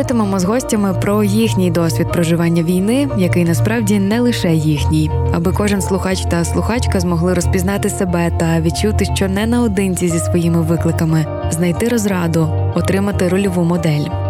Говоритимемо з гостями про їхній досвід проживання війни, який насправді не лише їхній, аби кожен слухач та слухачка змогли розпізнати себе та відчути, що не наодинці зі своїми викликами, знайти розраду, отримати рольову модель.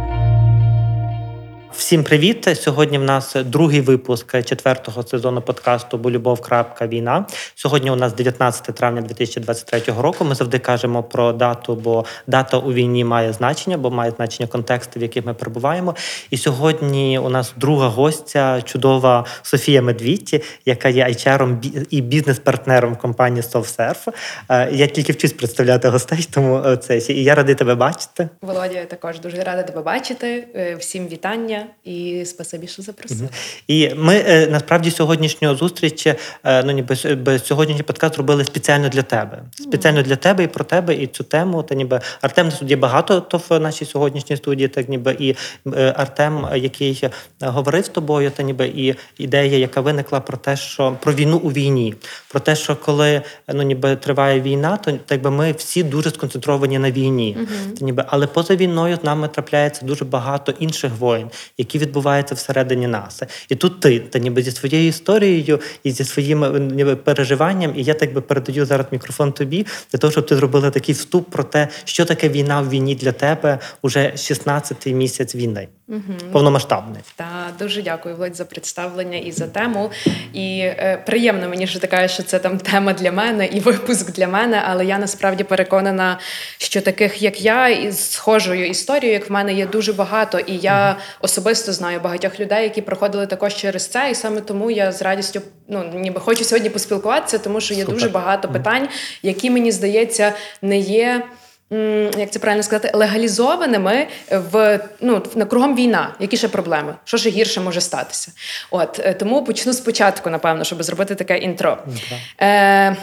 Всім привіт! Сьогодні в нас другий випуск четвертого сезону подкасту Бо любов. Війна. Сьогодні у нас 19 травня 2023 року. Ми завжди кажемо про дату, бо дата у війні має значення, бо має значення контексту, в яких ми перебуваємо. І сьогодні у нас друга гостя, чудова Софія Медвідті, яка є айчером і бізнес-партнером компанії SoftServe. Е, я тільки вчусь представляти гостей, тому е, це і я радий тебе бачити. Володя, я також дуже рада тебе бачити. Е, всім вітання і спасибі, що запросили. І ми е, насправді сьогоднішню зустріч, е, ну ніби сьогоднішній подкаст робили спеціально для тебе. Спеціально для тебе і про тебе, і цю тему. Та ніби Артем на суді багато то в нашій сьогоднішній студії, так ніби і е, Артем, який говорив з тобою, та ніби і ідея, яка виникла про те, що про війну у війні, про те, що коли ну ніби триває війна, то так би ми всі дуже сконцентровані на війні. Та ніби, але поза війною з нами трапляється дуже багато інших воїн, які відбуваються всередині нас. І тут ти, та ніби зі своєю історією і зі своїм ніби переживанням, і я так би передаю зараз мікрофон тобі, для того, щоб ти зробила такий вступ про те, що таке війна в війні для тебе уже 16-й місяць війни. Угу. Повномасштабний. Та дуже дякую, Володь, за представлення і за тему. І е, приємно мені, що ти кажеш, що це там тема для мене і випуск для мене. Але я насправді переконана, що таких, як я, із схожою історією, як в мене, є дуже багато. І я угу. Особисто знаю багатьох людей, які проходили також через це. І саме тому я з радістю ну ніби хочу сьогодні поспілкуватися, тому що є Супер. дуже багато питань, які мені здається не є як це правильно сказати, легалізованими в ну на кругом війна. Які ще проблеми? Що ще гірше може статися? От е, тому почну спочатку, напевно, щоб зробити таке інтро. Е,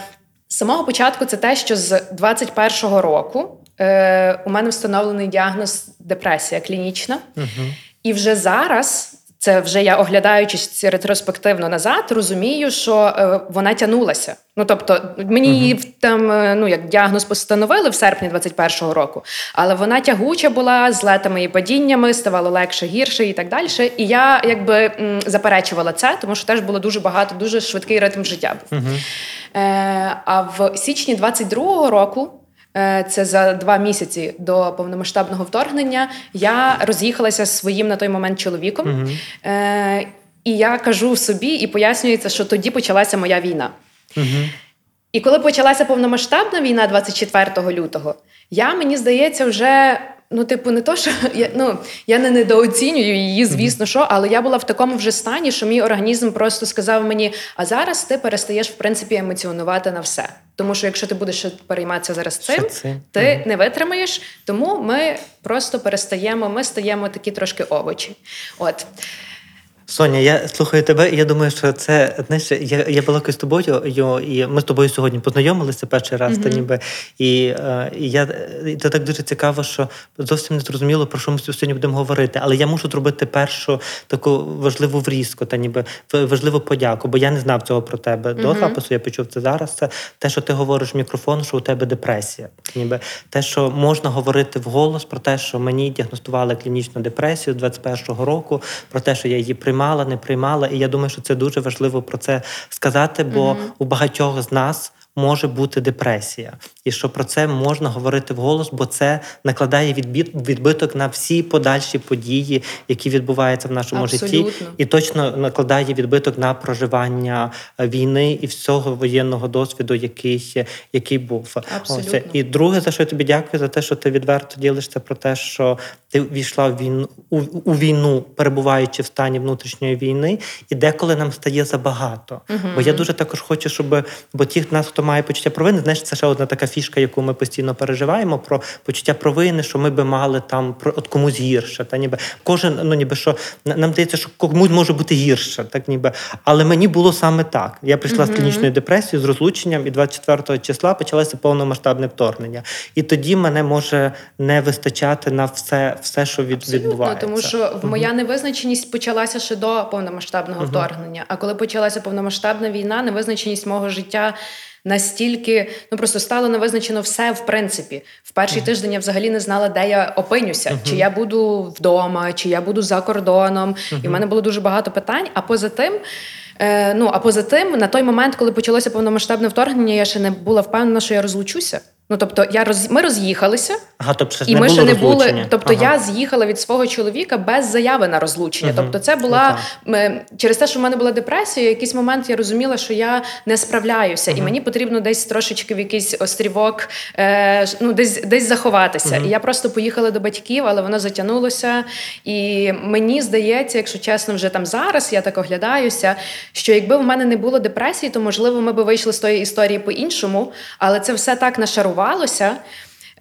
З самого початку це те, що з 21-го року е, у мене встановлений діагноз депресія клінічна, угу. І вже зараз це вже я оглядаючись ретроспективно назад, розумію, що е, вона тянулася. Ну тобто, мені її uh-huh. там е, ну як діагноз постановили в серпні 21-го року, але вона тягуча була з летами і падіннями, ставало легше, гірше і так далі. І я якби заперечувала це, тому що теж було дуже багато, дуже швидкий ритм життя. Був. Uh-huh. Е, А в січні 22-го року. Е, це за два місяці до повномасштабного вторгнення. Я роз'їхалася з своїм на той момент чоловіком, е, і я кажу собі, і пояснюється, що тоді почалася моя війна. Угу. І коли почалася повномасштабна війна 24 лютого, я мені здається, вже Ну, типу, не то, що я ну я не недооцінюю її, звісно, що, але я була в такому вже стані, що мій організм просто сказав мені: а зараз ти перестаєш в принципі емоціонувати на все. Тому що якщо ти будеш перейматися зараз цим, ти mm. не витримаєш. Тому ми просто перестаємо, ми стаємо такі трошки овочі. От. Соня, я слухаю тебе, і я думаю, що це знаєш, я я балакаю з тобою, і ми з тобою сьогодні познайомилися перший раз, mm-hmm. та ніби і, е, і я і це так дуже цікаво, що зовсім не зрозуміло, про що ми сьогодні будемо говорити. Але я мушу зробити першу таку важливу врізку, та ніби важливу подяку, бо я не знав цього про тебе mm-hmm. до запису. Я почув це зараз. Це те, що ти говориш в мікрофон, що у тебе депресія. Ніби те, що можна говорити вголос про те, що мені діагностували клінічну депресію з 21-го року, про те, що я її приймав приймала, не приймала. І я думаю, що це дуже важливо про це сказати, бо mm-hmm. у багатьох з нас може бути депресія, і що про це можна говорити вголос, бо це накладає відбиток на всі подальші події, які відбуваються в нашому Абсолютно. житті, і точно накладає відбиток на проживання е, війни і всього воєнного досвіду, який який був. Абсолютно. Ось. І друге, за що я тобі дякую, за те, що ти відверто ділишся про те, що ти війшла в війну у, у війну, перебуваючи в стані внутрішньої війни, і деколи нам стає забагато. uh Бо я дуже також хочу, щоб бо ті нас, хто має почуття провини, знаєш, це ще одна така фішка, яку ми постійно переживаємо, про почуття провини, що ми би мали там про от комусь гірше. Та ніби кожен, ну ніби що нам здається, що комусь може бути гірше, так ніби. Але мені було саме так. Я прийшла uh з клінічною депресією, з розлученням, і 24 числа почалося повномасштабне вторгнення. І тоді мене може не вистачати на все, все що від, Абсолютно, відбувається. Тому що uh моя невизначеність почалася ще до повномасштабного uh вторгнення. А коли почалася повномасштабна війна, невизначеність мого життя. Настільки ну просто стало невизначено все в принципі. В перший uh-huh. тиждень я взагалі не знала, де я опинюся, uh-huh. чи я буду вдома, чи я буду за кордоном. Uh-huh. І в мене було дуже багато питань. А поза тим, е, ну а поза тим, на той момент, коли почалося повномасштабне вторгнення, я ще не була впевнена, що я розлучуся. Ну тобто, я роз... ми роз'їхалися, ага, тобто і не ми було ще не були. Тобто ага. я з'їхала від свого чоловіка без заяви на розлучення. Угу. Тобто, це була okay. через те, що в мене була депресія. в Якийсь момент я розуміла, що я не справляюся, і мені потрібно десь трошечки в якийсь острівок, е, ну десь десь заховатися. І я просто поїхала до батьків, але воно затягнулося. І мені здається, якщо чесно, вже там зараз я так оглядаюся, що якби в мене не було депресії, то можливо ми би вийшли з тої історії по-іншому, але це все так нашарувалося.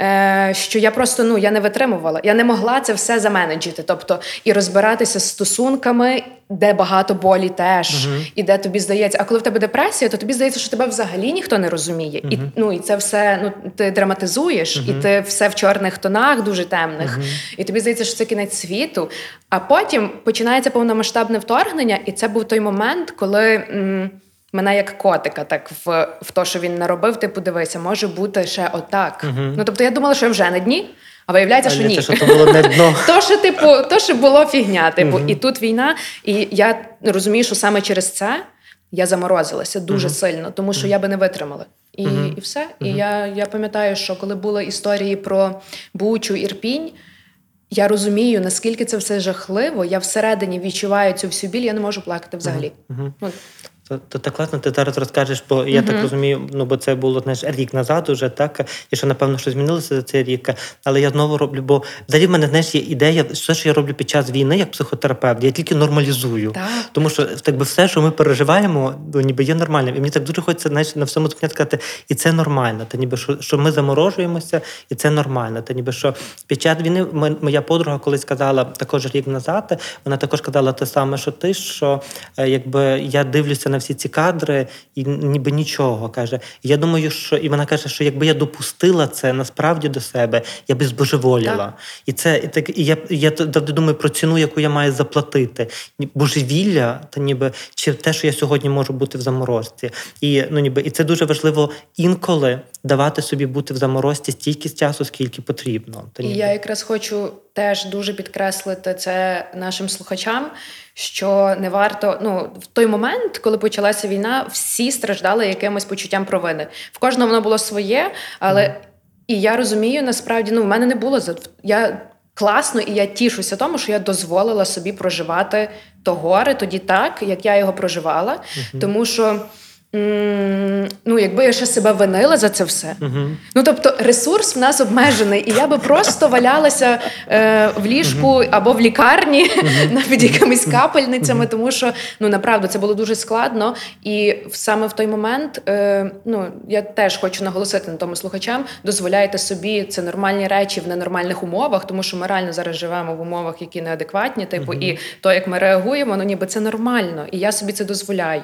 Е, що я просто ну я не витримувала, я не могла це все заменеджити. Тобто і розбиратися з стосунками, де багато болі теж, uh-huh. і де тобі здається, а коли в тебе депресія, то тобі здається, що тебе взагалі ніхто не розуміє. Uh-huh. І ну і це все ну ти драматизуєш, uh-huh. і ти все в чорних тонах, дуже темних. І тобі здається, що це кінець світу. А потім починається повномасштабне вторгнення, і це був той момент, коли. М- Мене як котика, так в в то, що він наробив, ти подивися, може бути ще отак. Uh-huh. Ну тобто я думала, що я вже на дні, а виявляється, що ні. Це, що то було не дно. то, що типу, то, що було фігня, типу, uh-huh. і тут війна. І я розумію, що саме через це я заморозилася дуже uh-huh. сильно, тому що я би не витримала. І і все. І я я пам'ятаю, що коли були історії про Бучу, Ірпінь. Я розумію, наскільки це все жахливо. Я всередині відчуваю цю всю біль, я не можу плакати взагалі. Uh-huh. То, то так класно, ти зараз розкажеш, бо я uh-huh. так розумію, ну бо це було знаєш, рік назад уже, так, і що, напевно, що змінилося за цей рік. Але я знову роблю, бо взагалі в мене знаєш, є ідея, все, що я роблю під час війни, як психотерапевт, я тільки нормалізую. Так. Тому що так би все, що ми переживаємо, ну, ніби є нормальним. І мені так дуже хочеться знаєш, на всьому зупиняти сказати, і це нормально. Та ніби що що ми заморожуємося, і це нормально. Та ніби що під час війни моя подруга колись казала також рік назад, вона також казала те саме, що ти, що якби я дивлюся на всі ці кадри, і ніби нічого каже. Я думаю, що і вона каже, що якби я допустила це насправді до себе, я би збожеволіла. Так. І це і так, і я я думаю про ціну, яку я маю заплатити. Божевілля, та ніби чи те, що я сьогодні можу бути в заморозці. І ну ніби і це дуже важливо інколи давати собі бути в заморозці стільки часу, скільки потрібно. І я якраз хочу теж дуже підкреслити це нашим слухачам. Що не варто, ну в той момент, коли почалася війна, всі страждали якимось почуттям провини. В кожного воно було своє, але mm. і я розумію, насправді ну в мене не було я класно, і я тішуся тому, що я дозволила собі проживати то горе тоді так, як я його проживала, mm-hmm. тому що. Ну, якби я ще себе винила за це все. Uh-huh. Ну тобто, ресурс в нас обмежений, і я би просто валялася е, в ліжку uh-huh. або в лікарні uh-huh. навіть якимись капельницями, тому що ну направду це було дуже складно. І саме в той момент е, ну я теж хочу наголосити на тому слухачам: дозволяйте собі це нормальні речі в ненормальних умовах, тому що ми реально зараз живемо в умовах, які неадекватні, типу, і то, як ми реагуємо, ну ніби це нормально, і я собі це дозволяю.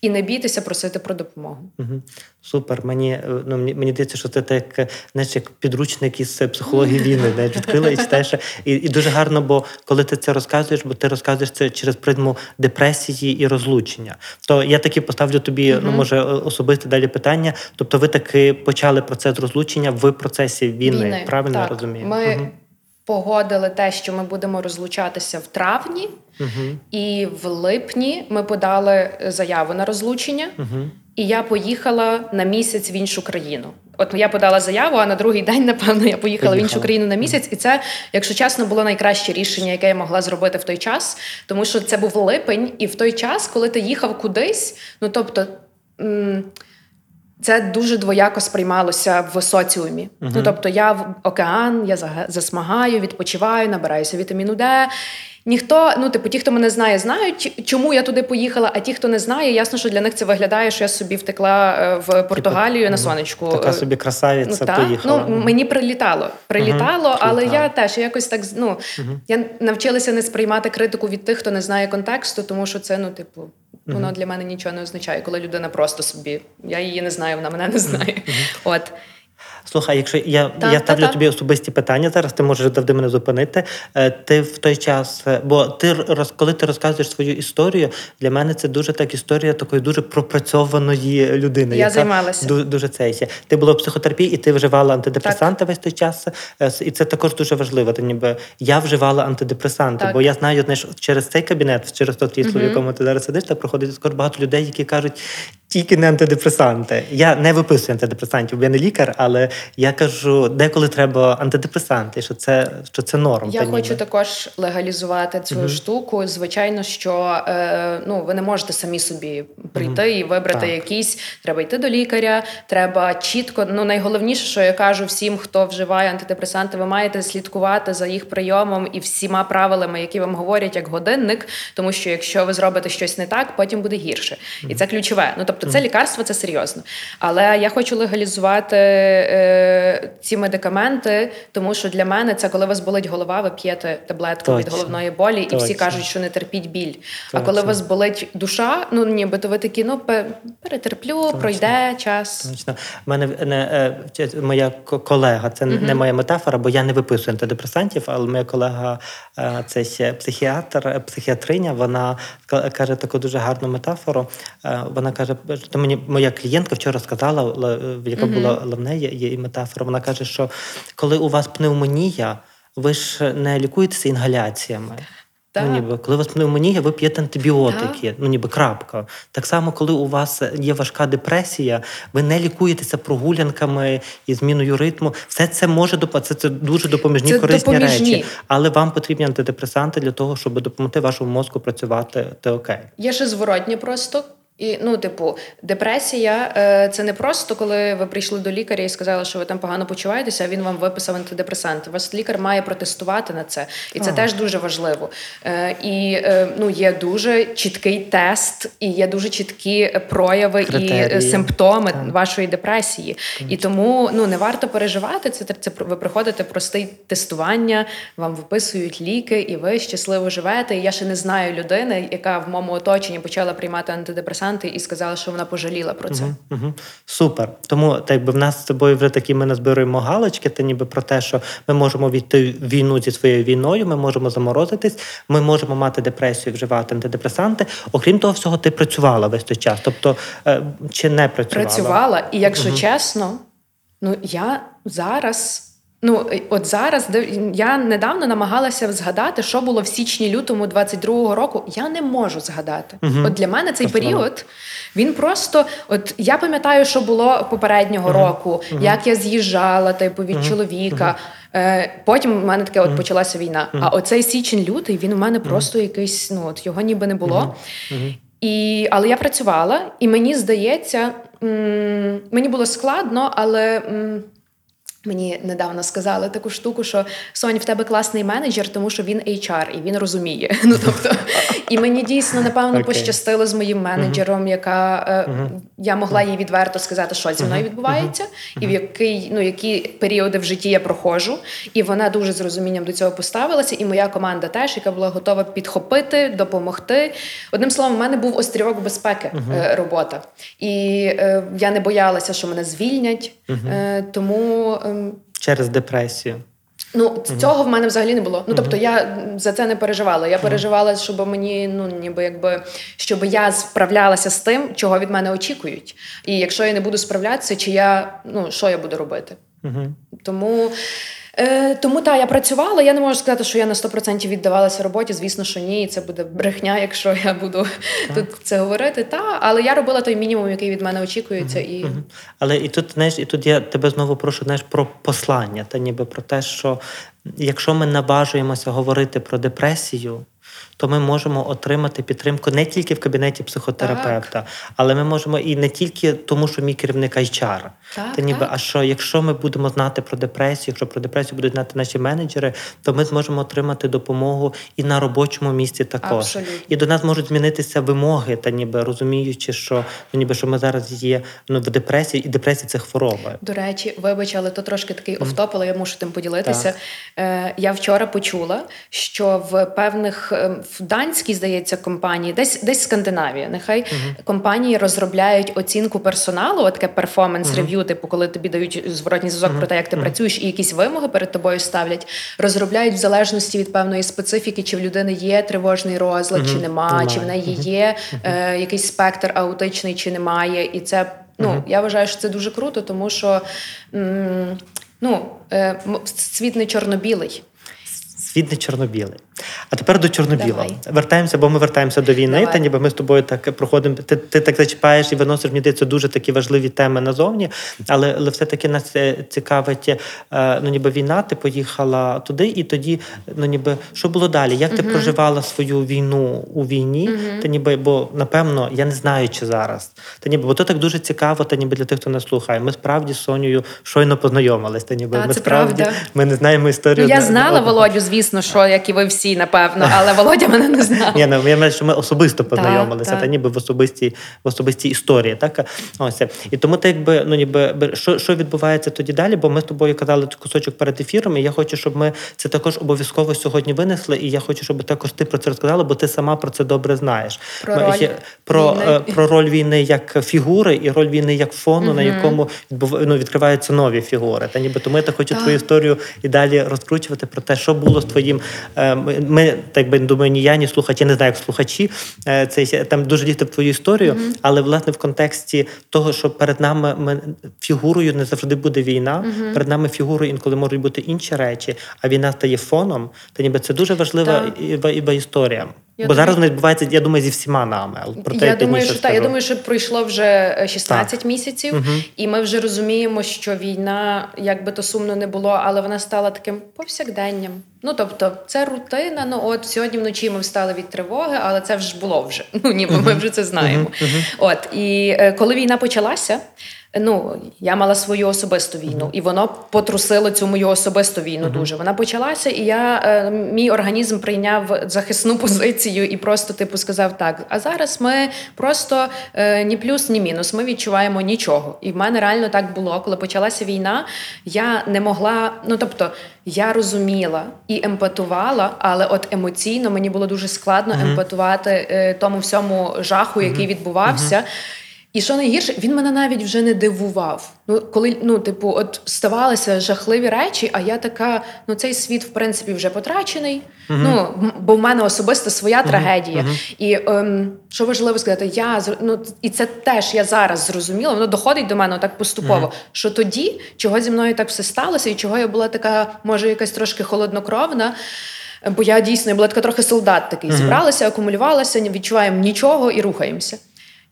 І не бійтеся просити просити про допомогу. Угу. Супер. Мені е, ну мені, мені здається, що це так, знаєш, як підручник із психології війни, де відкрила і читаєш. І, і дуже гарно, бо коли ти це розказуєш, бо ти розказуєш це через призму депресії і розлучення. То я таки поставлю тобі, угу. ну може особисте далі питання. Тобто, ви таки почали процес розлучення в процесі війни. війни. Правильно так. я розумію? Ми угу. Погодили те, що ми будемо розлучатися в травні. Угу. І в липні ми подали заяву на розлучення. Угу. і я поїхала на місяць в іншу країну. От я подала заяву, а на другий день, напевно, я поїхала, поїхала в іншу країну на місяць, і це, якщо чесно, було найкраще рішення, яке я могла зробити в той час, тому що це був липень, і в той час, коли ти їхав кудись, ну тобто. Це дуже двояко сприймалося в соціумі. Uh-huh. Ну тобто, я в океан, я засмагаю, відпочиваю, набираюся вітаміну Д. Ніхто, ну типу, ті, хто мене знає, знають, чому я туди поїхала. А ті, хто не знає, ясно, що для них це виглядає, що я собі втекла е, в Португалію типу, на сонечку. Така собі красавиця ну, поїхала. Ну мені прилітало, прилітало, uh-huh. але я теж якось так ну uh-huh. я навчилася не сприймати критику від тих, хто не знає контексту, тому що це ну, типу, воно для мене нічого не означає, коли людина просто собі. Я її не знаю, вона мене не знає. От. Слухай, якщо я та, я ставлю та, тобі особисті питання зараз, ти можеш завжди мене зупинити. Е, ти в той час, е, бо ти коли ти розказуєш свою історію, для мене це дуже так історія такої дуже пропрацьованої людини. Я яка займалася дуже, дуже це є. Ти була в психотерапії, і ти вживала антидепресанти так. весь той час. Е, і це також дуже важливо. Ти ніби я вживала антидепресанти, так. бо я знаю, знаєш, через цей кабінет, через то крісло, угу. в якому ти зараз сидиш, так проходить скоро багато людей, які кажуть, тільки не антидепресанти. Я не виписую антидепресантів, бо я не лікар, але я кажу, деколи треба антидепресанти, що це що це норм. Я хочу ніби. також легалізувати цю uh штуку. Звичайно, що е, ну ви не можете самі собі прийти uh і вибрати так. якісь. Треба йти до лікаря, треба чітко. Ну найголовніше, що я кажу всім, хто вживає антидепресанти, ви маєте слідкувати за їх прийомом і всіма правилами, які вам говорять як годинник. Тому що якщо ви зробите щось не так, потім буде гірше, і це ключове. Ну тобто, це лікарство, це серйозно. Але я хочу легалізувати. Е, ці медикаменти, тому що для мене це коли вас болить голова, ви п'єте таблетку Точно. від головної болі, Точно. і всі кажуть, що не терпіть біль. Точно. А коли вас болить душа, ну ніби то ви такі, ну перетерплю, Точно. пройде час. Точно. Мене не моя колега, це угу. не моя метафора, бо я не виписую антидепресантів, але моя колега, е, це ще психіатр, е, психіатриня, вона каже таку дуже гарну метафору. Е, вона каже, що мені моя клієнтка вчора сказала, яка була в неї є і метафора. Вона каже, що коли у вас пневмонія, ви ж не лікуєтеся інгаляціями. Ну, ніби коли у вас пневмонія, ви п'єте антибіотики, так. ну ніби крапка. Так само, коли у вас є важка депресія, ви не лікуєтеся прогулянками і зміною ритму. Все це може допомогти. Це, це дуже допоміжні це корисні допоміжні. речі, але вам потрібні антидепресанти для того, щоб допомогти вашому мозку працювати. Те окей. Є ще зворотні просто. І ну, типу, депресія е, це не просто коли ви прийшли до лікаря і сказали, що ви там погано почуваєтеся, а він вам виписав антидепресанти. Вас лікар має протестувати на це, і це а. теж дуже важливо. Е, і е, ну, є дуже чіткий тест, і є дуже чіткі прояви Критерії. і симптоми а. вашої депресії. Конечно. І тому ну не варто переживати. Це це ви приходите просте тестування, вам виписують ліки, і ви щасливо живете. І я ще не знаю людини, яка в моєму оточенні почала приймати антидепресанти конкурсанти і сказала, що вона пожаліла про це. Угу, угу. Супер. Тому так би в нас з тобою вже такі ми назбираємо галочки, та ніби про те, що ми можемо війти в війну зі своєю війною, ми можемо заморозитись, ми можемо мати депресію, вживати антидепресанти. Окрім того, всього, ти працювала весь той час. Тобто е, чи не працювала? Працювала, і якщо угу. чесно, ну я зараз. Ну, от зараз я недавно намагалася згадати, що було в січні-лютому 22-го року. Я не можу згадати. Угу. От для мене цей період він просто, от я пам'ятаю, що було попереднього угу. року, угу. як я з'їжджала типу від чоловіка. Е, Потім в мене таке от почалася війна. А оцей січень-лютий він у мене просто якийсь, ну от його ніби не було. І, Але я працювала, і мені здається, м- мені було складно, але. М- Мені недавно сказали таку штуку, що Сонь, в тебе класний менеджер, тому що він HR і він розуміє. Ну тобто, і мені дійсно напевно okay. пощастило з моїм менеджером, uh-huh. яка uh-huh. я могла їй відверто сказати, що зі мною відбувається, uh-huh. і в який ну які періоди в житті я проходжу. І вона дуже з розумінням до цього поставилася. І моя команда теж, яка була готова підхопити, допомогти. Одним словом, в мене був острівок безпеки е, робота, і е, я не боялася, що мене звільнять, е, тому. Ем, Через депресію. Ну, цього в мене взагалі не було. Ну тобто, я за це не переживала. Я переживала, щоб мені, ну ніби якби щоб я справлялася з тим, чого від мене очікують. І якщо я не буду справлятися, чи я ну що я буду робити? Тому Е, Тому та я працювала. Я не можу сказати, що я на 100% віддавалася роботі. Звісно, що ні, і це буде брехня, якщо я буду так. тут це говорити. Та, але я робила той мінімум, який від мене очікується. Угу, і... Угу. Але і тут знаєш, і тут я тебе знову прошу знаєш, про послання, та ніби про те, що якщо ми наважуємося говорити про депресію то ми можемо отримати підтримку не тільки в кабінеті психотерапевта, так. але ми можемо і не тільки тому, що мій керівник HR, так, та ніби так. а що якщо ми будемо знати про депресію, якщо про депресію будуть знати наші менеджери, то ми зможемо отримати допомогу і на робочому місці також. Абсолютно. І до нас можуть змінитися вимоги, та ніби розуміючи, що ну ніби що ми зараз є ну в депресії, і депресія це хвороба. До речі, вибач, але то трошки такий офтоп, але я мушу тим поділитися. Е, Я вчора почула, що в певних ем, в данській, здається, компанії, десь десь Скандинавія, нехай uh-huh. компанії розробляють оцінку персоналу, от таке перформанс-рев'ю, uh-huh. типу, коли тобі дають зворотній зв'язок uh-huh. про те, як ти працюєш, і якісь вимоги перед тобою ставлять. Розробляють в залежності від певної специфіки, чи в людини є тривожний розлад, чи нема, чи в неї є е, якийсь спектр аутичний, чи немає. І це ну я вважаю, що це дуже круто, тому що м- ну, е, світ не чорно-білий. Світ не чорно-білий. А тепер до чорно-білого. Давай. Вертаємося, бо ми вертаємося до війни. Давай. Та ніби ми з тобою так проходимо. Ти, ти так зачіпаєш і виносиш мені це дуже такі важливі теми назовні. Але, але все-таки нас цікавить, е, ну ніби війна, ти поїхала туди, і тоді, ну ніби що було далі? Як ти uh проживала свою війну у війні? uh Та ніби, бо напевно я не знаю, чи зараз. Та ніби, бо то так дуже цікаво, та ніби для тих, хто нас слухає. Ми справді з Сонею щойно познайомились. Та ніби Та, ми це справді правда. ми не знаємо історію. Ну, я знала на- Володю, звісно, що як і ви всі, напевно, але Володя мене не знав. Ні, ну я маю, що ми особисто познайомилися, та ніби в особистій в особистій історії. Так ось і тому ти якби ну ніби що, що відбувається тоді далі? Бо ми з тобою казали кусочок перед ефіром, і я хочу, щоб ми це також обов'язково сьогодні винесли. І я хочу, щоб також ти про це розказала, бо ти сама про це добре знаєш. Про Ми- роль є- про, війни. е, про роль війни як фігури і роль війни як фону, на якому відбув, ну, відкриваються нові фігури. Та ніби тому я так хочу Так. твою історію і далі розкручувати про те, що було з твоїм. е, Ми, ми, так би думаю, ні я, ні слухачі, не знаю, як слухачі. е, Це там дуже діти в твою історію, але власне в контексті того, що перед нами ми фігурою не завжди буде війна. Перед нами фігурою інколи можуть бути інші речі, а війна стає фоном. Та ніби це дуже важлива і історія. Я Бо зараз думаю- вона відбувається, я думаю, зі всіма нами. Але про те я думаю, що так. Я думаю, що пройшло вже е, 16 місяців, Мгм. і ми вже розуміємо, що війна, як би то сумно не було, але вона стала таким повсякденням. Ну тобто, це рутина. Ну от сьогодні вночі ми встали від тривоги, але це ж було вже. Ну ніби ми вже це знаємо. От і е, коли війна почалася. Ну, я мала свою особисту війну, і воно потрусило цю мою особисту війну дуже. Вона почалася, і я е, мій організм прийняв захисну позицію і просто типу сказав так. А зараз ми просто е, ні плюс, ні мінус. Ми відчуваємо нічого. І в мене реально так було. Коли почалася війна, я не могла. Ну тобто, я розуміла і емпатувала, але от емоційно мені було дуже складно емпатувати е, тому всьому жаху, який відбувався. І що найгірше, він мене навіть вже не дивував. Ну, коли ну, типу, от ставалися жахливі речі, а я така: ну цей світ, в принципі, вже потрачений. Ну, бо в мене особисто своя трагедія. І ем, що важливо сказати, я ну, і це теж я зараз зрозуміла, воно доходить до мене так поступово. Що тоді, чого зі мною так все сталося, і чого я була така, може, якась трошки холоднокровна. Бо я дійсно я була така трохи солдат такий. Зібралася, акумулювалася, не відчуваємо нічого і рухаємося.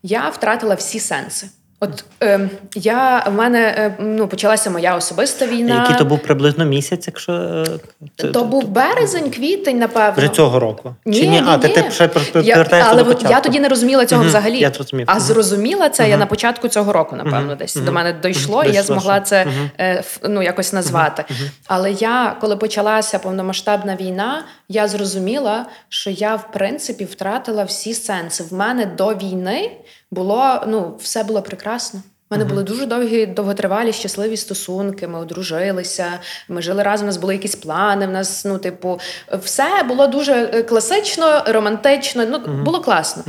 Я втратила всі сенси. От е, я в мене е, ну почалася моя особиста війна. Який то був приблизно місяць, якщо е, То був березень, квітень, напевно. вже цього року. Ні, Чи ні? ні, а ти, ні. ти ще я, повертаєшся але до початку. я тоді не розуміла цього Мгм, взагалі. я зрозумів. А зрозуміла це я на початку цього року, напевно, десь до мене дійшло, і я змогла це е, ну, якось назвати. Але я, коли почалася повномасштабна війна, я зрозуміла, що я в принципі втратила всі сенси. В мене до війни було ну, все було прекрасно. У мене були дуже довгі, довготривалі, щасливі стосунки. Ми одружилися, ми жили разом. У нас були якісь плани. В нас, ну, типу, все було дуже е, класично, романтично. Ну, було класно.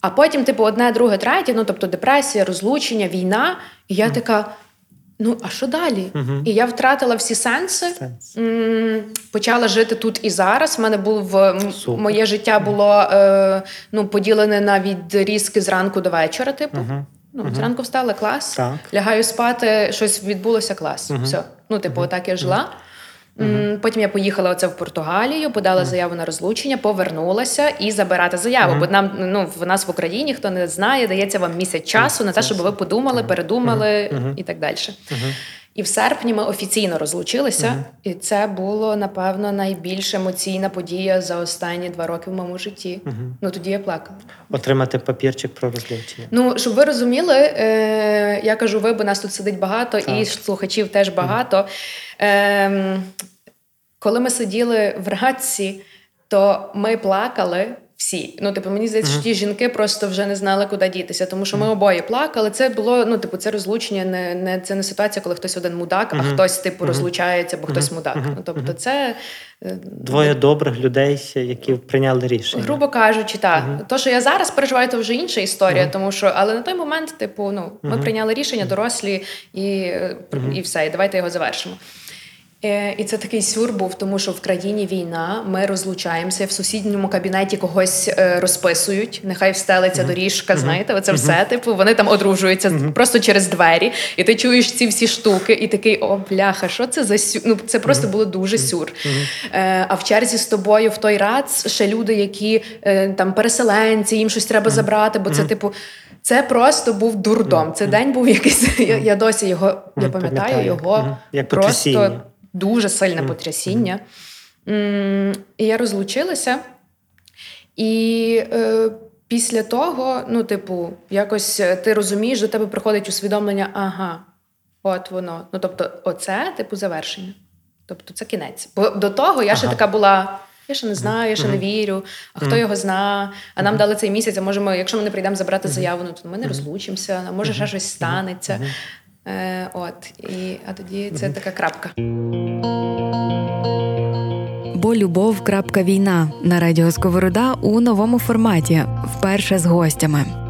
А потім, типу, одне, друге, третє, ну тобто депресія, розлучення, війна. І я така. Ну, а що далі? І я втратила всі сенси, Сенс. М, почала жити тут і зараз. У мене був Супер. моє життя було е, ну, поділене на відрізки зранку до вечора. Типу, ну зранку встала клас, Так. лягаю спати, щось відбулося клас. Все. Ну, типу, отак я жила. М, Потім я поїхала оце в Португалію, подала заяву на розлучення, повернулася і забирати заяву. Бо нам ну в нас в Україні хто не знає, дається вам місяць часу на те, щоб ви подумали, передумали і так далі. І в серпні ми офіційно розлучилися, і це було напевно найбільш емоційна подія за останні два роки в моєму житті. Ну тоді я плакала. Отримати папірчик про розлучення. Ну, щоб ви розуміли, е, я кажу, ви, бо нас тут сидить багато, і слухачів теж багато. Е, коли ми сиділи в Радці, то ми плакали. Всі, ну типу, мені здається, що ті жінки просто вже не знали, куди дітися, тому що ми обоє плакали. Це було ну, типу, це розлучення, не не це не ситуація, коли хтось один мудак, а хтось типу розлучається, бо хтось мудак. Ну тобто, це е, Двоє добрих людей, які прийняли рішення. Грубо кажучи, так. То, що я зараз переживаю, то вже інша історія, тому що, але на той момент, типу, ну, ми прийняли рішення, дорослі, і uh і все, і давайте його завершимо. Е, і це такий сюр був, тому що в країні війна, ми розлучаємося, в сусідньому кабінеті когось е, розписують, нехай встелиться uh-huh. доріжка, знаєте, оце uh-huh. все, типу, вони там одружуються просто через двері, і ти чуєш ці всі штуки, і такий, о, бляха, що це за сюр? Ну, це просто було дуже сюр. Е, а в черзі з тобою в той рац ще люди, які там переселенці, їм щось треба забрати, бо це, типу, це просто був дурдом. Це день був якийсь. Я, я досі його я пам'ятаю його Як просто дуже сильне потрясіння. І я розлучилася. І е, після того, ну, типу, якось ти розумієш, до тебе приходить усвідомлення, ага, от воно. Ну, тобто, оце, типу, завершення. Тобто, це кінець. Бо до того я ага. ще така була. Я ще не знаю, я ще mm-hmm. не вірю, а хто mm-hmm. його зна. А нам mm-hmm. дали цей місяць, а може, ми, якщо ми не прийдемо забрати заяву, ну то ми не розлучимося, а може ще щось станеться. Е, От, і, а тоді це така крапка. Бо любов. крапка Війна на радіо Сковорода у новому форматі. Вперше з гостями.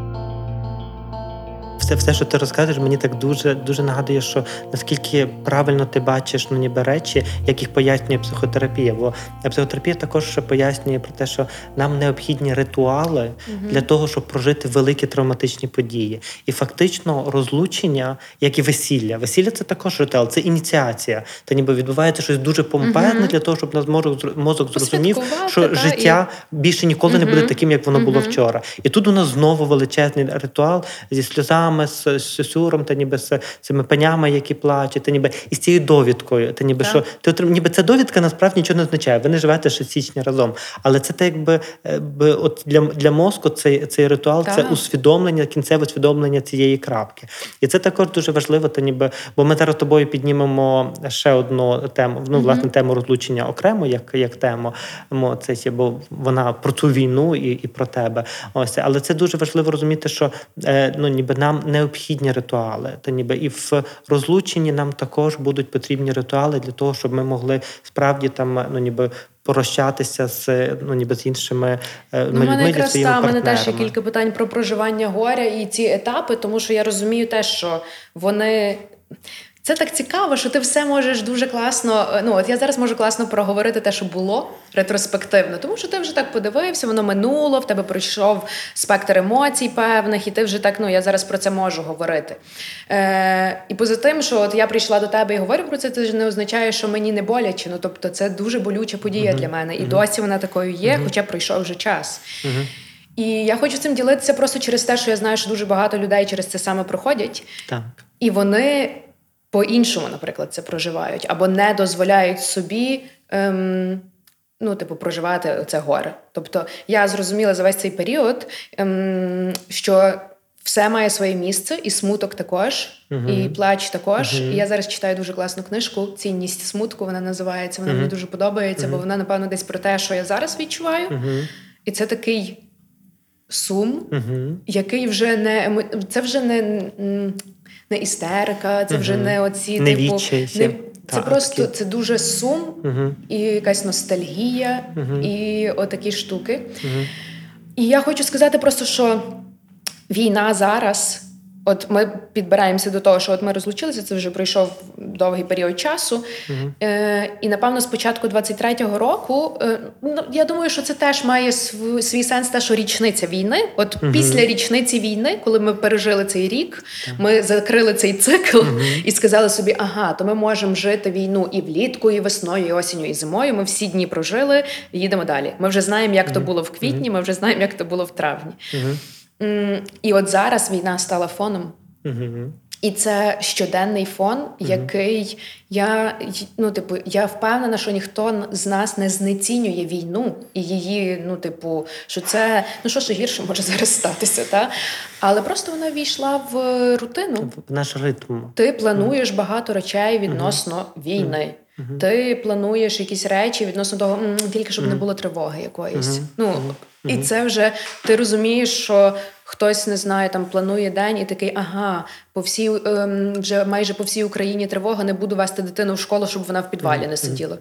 Все, все, що ти розказуєш, мені так дуже дуже нагадує, що наскільки правильно ти бачиш ну, ніби речі, як їх пояснює психотерапія. Бо психотерапія також пояснює про те, що нам необхідні ритуали uh для того, щоб прожити великі травматичні події. І фактично розлучення, як і весілля. Весілля це також ритуал, це ініціація. Та ніби відбувається щось дуже помпезне uh для того, щоб нас мозок мозок зрозумів, що та, життя і... більше ніколи uh не буде таким, як воно було вчора. І тут у нас знову величезний ритуал зі сльозами з, з сюром, та ніби з цими пенями, які плачуть, та ніби і з цією довідкою. Та ніби так. що ти отрим, ніби ця довідка насправді нічого не означає. Ви не живете ще січня разом. Але це те, якби би, от для для мозку цей цей ритуал так. це усвідомлення, кінцеве усвідомлення цієї крапки. І це також дуже важливо, та ніби, бо ми зараз тобою піднімемо ще одну тему, ну, власне, тему розлучення окремо, як як тему. Це, бо вона про цю війну і і про тебе. Ось, Але це дуже важливо розуміти, що е, ну, ніби нам необхідні ритуали. Та ніби і в розлученні нам також будуть потрібні ритуали для того, щоб ми могли справді там ну ніби. Прощатися з ну ніби з іншими е, ну, людьми. мене якраз та мене теж є кілька питань про проживання горя і ці етапи, тому що я розумію те, що вони це так цікаво, що ти все можеш дуже класно. Е, ну от я зараз можу класно проговорити те, що було ретроспективно, тому що ти вже так подивився, воно минуло, в тебе пройшов спектр емоцій певних, і ти вже так. Ну я зараз про це можу говорити. Е, І поза тим, що от я прийшла до тебе і говорю про це, це ж не означає, що мені не боляче. Ну тобто, це дуже болюча подія uh-huh. для мене, і uh-huh. досі вона такою є, uh-huh. хоча пройшов вже час. І я хочу цим ділитися просто через те, що я знаю, що дуже багато людей через це саме проходять. Так. І вони по-іншому, наприклад, це проживають, або не дозволяють собі. Ем, Ну, типу, проживати це горе. Тобто я зрозуміла за весь цей період, ем, що все має своє місце, і смуток також, uh-huh. і плач також. Uh-huh. І я зараз читаю дуже класну книжку. Цінність смутку вона називається. Вона uh-huh. мені дуже подобається, бо вона, напевно, десь про те, що я зараз відчуваю. І це такий сум, який вже не це вже не не істерика, це вже не оці не типу. Не, це так, просто це дуже сум і якась ностальгія, і отакі штуки. І я хочу сказати просто, що війна зараз От ми підбираємося до того, що от ми розлучилися, це вже пройшов довгий період часу. Мгм. Е, і напевно, з початку 23-го року, е, ну я думаю, що це теж має свій, свій сенс, те, що річниця війни. От Мгм. після річниці війни, коли ми пережили цей рік, ми закрили цей цикл і сказали собі, ага, то ми можемо жити війну і влітку, і весною, і осінню, і зимою. Ми всі дні прожили, їдемо далі. Ми вже знаємо, як то було в квітні, ми вже знаємо, як то було в травні. Мгм. І от зараз війна стала фоном. Мгм. І це щоденний фон, який я ну, типу, я впевнена, що ніхто з нас не знецінює війну і її, ну, типу, що це ну що ж гірше може зараз статися, та але просто вона війшла в рутину. В наш ритм. Ти плануєш багато речей відносно війни. Ти плануєш якісь речі відносно того, тільки щоб не було тривоги якоїсь. Ну і це вже ти розумієш, що хтось не знаю, там планує день і такий, ага, по всій ем, вже майже по всій Україні тривога, не буду вести дитину в школу, щоб вона в підвалі не сиділа.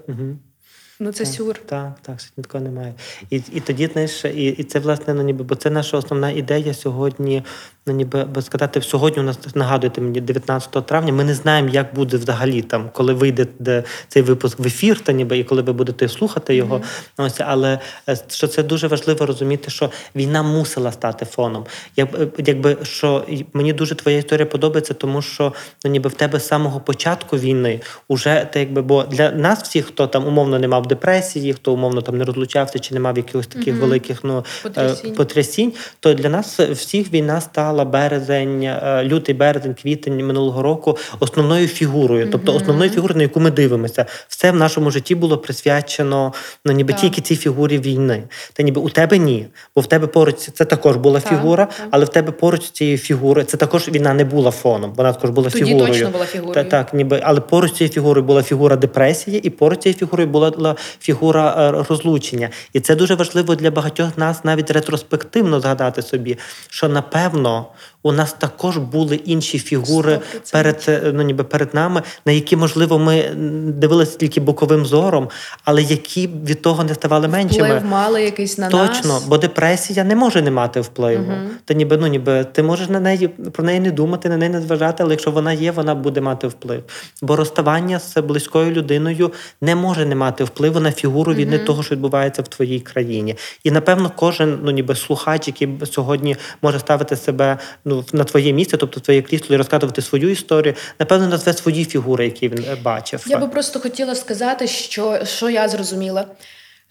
Ну це сюр. Так, так, сьогодні такого немає. І, і тоді, знаєш, і, і це власне, ну ніби, бо це наша основна ідея сьогодні. Ну ніби би сказати, сьогодні у нас нагадуєте мені 19 травня. Ми не знаємо, як буде взагалі там, коли вийде де цей випуск в ефір, та ніби і коли ви будете слухати його. Mm-hmm. Ось, але е, що це дуже важливо розуміти, що війна мусила стати фоном. Як, е, якби що мені дуже твоя історія подобається, тому що ну ніби в тебе з самого початку війни уже те, якби бо для нас всіх, хто там умовно не мав депресії, хто умовно там не розлучався чи не мав якихось таких mm-hmm. великих ну потрясінь. потрясінь, то для нас всіх війна стала березень, лютий, березень, квітень минулого року основною фігурою, mm-hmm. тобто основною фігурою, на яку ми дивимося, все в нашому житті було присвячено ну ніби так. тільки цій фігурі війни. Та ніби у тебе ні, бо в тебе поруч це також була так, фігура, так. але в тебе поруч цієї фігури це також війна не була фоном. Вона також була Тоді фігурою. точно була фігурою. Та, так, ніби, але поруч цієї фігури була фігура депресії, і поруч цієї фігури була фігура розлучення. І це дуже важливо для багатьох нас навіть ретроспективно згадати собі, що напевно у нас також були інші фігури 100%. перед ну, ніби перед нами, на які, можливо, ми дивилися тільки боковим зором, але які від того не ставали меншими. Вплив мали якийсь на Точно, нас. бо депресія не може не мати впливу. Угу. Та ніби ну ніби ти можеш на неї про неї не думати, на неї не зважати, але якщо вона є, вона буде мати вплив. Бо розставання з близькою людиною не може не мати впливу на фігуру війни угу. того, що відбувається в твоїй країні. І напевно, кожен ну ніби слухач, який сьогодні може ставити себе ну на твоє місце, тобто твоє крісло, і розказувати свою історію, напевно, назве свої фігури, які він бачив. Я би просто хотіла сказати, що, що я зрозуміла.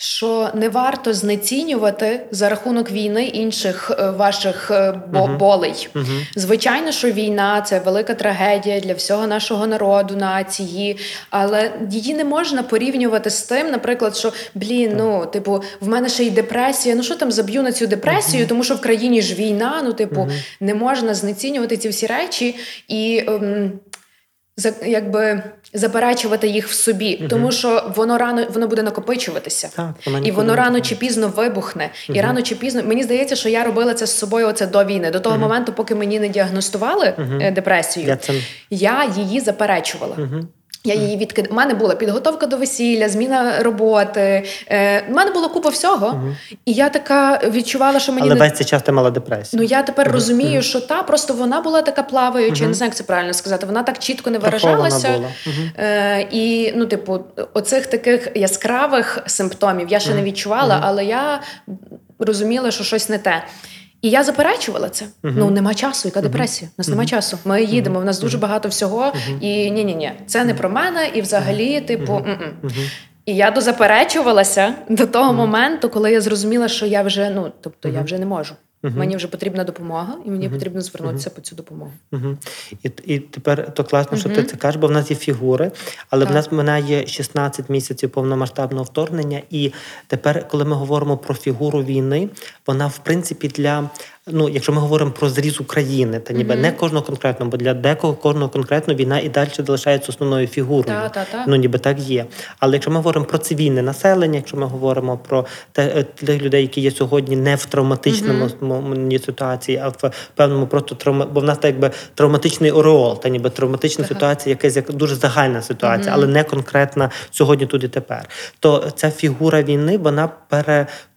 Що не варто знецінювати за рахунок війни інших ваших бо- uh-huh. болей. Uh-huh. Звичайно, що війна це велика трагедія для всього нашого народу, нації, але її не можна порівнювати з тим, наприклад, що блін, ну типу, в мене ще й депресія. Ну що там заб'ю на цю депресію, uh-huh. тому що в країні ж війна. Ну, типу, не можна знецінювати ці всі речі і. Ем, за якби заперечувати їх в собі, угу. тому що воно рано воно буде накопичуватися, так, і воно рано чи пізно вибухне. Угу. І рано чи пізно мені здається, що я робила це з собою. Оце до війни, до того моменту, поки мені не діагностували депресію, я, це... я її заперечувала. Я її відкид... У мене була підготовка до весілля, зміна роботи. Е, У мене було купа всього, uh-huh. і я така відчувала, що мені але не... весь цей час ти мала депресію. Ну я тепер uh-huh. розумію, що та просто вона була така плаваюча, не знаю, як це правильно сказати. Вона так чітко не виражалася. Була. Е, І ну, типу, оцих таких яскравих симптомів я ще не відчувала, але я розуміла, що щось не те. І я заперечувала це. Uh-huh. Ну нема часу, яка депресія? У нас uh-huh. нема часу. Ми їдемо, в нас дуже багато всього. І ні, ні, ні, це не про мене. І взагалі, типу, і я дозаперечувалася до того моменту, коли я зрозуміла, що я вже ну, тобто, я вже не можу. Uh-huh. Мені вже потрібна допомога, і мені uh-huh. потрібно звернутися uh-huh. по цю допомогу. І і тепер то класно, що ти це кажеш, бо в нас є фігури, але так. в нас минає 16 місяців повномасштабного вторгнення. І тепер, коли ми говоримо про фігуру війни, вона в принципі для. Ну, якщо ми говоримо про зріз України, та ніби mm-hmm. не кожного конкретно, бо для декого кожного конкретно війна і далі залишається основною фігурою. Ta, ta, ta. Ну ніби так є. Але якщо ми говоримо про цивільне населення, якщо ми говоримо про те, тих людей, які є сьогодні не в травматичному mm-hmm. ситуації, а в певному просто травма, бо в нас так якби травматичний ореол, та ніби травматична ага. ситуація, якась як дуже загальна ситуація, mm-hmm. але не конкретна сьогодні, тут і тепер. То ця фігура війни, вона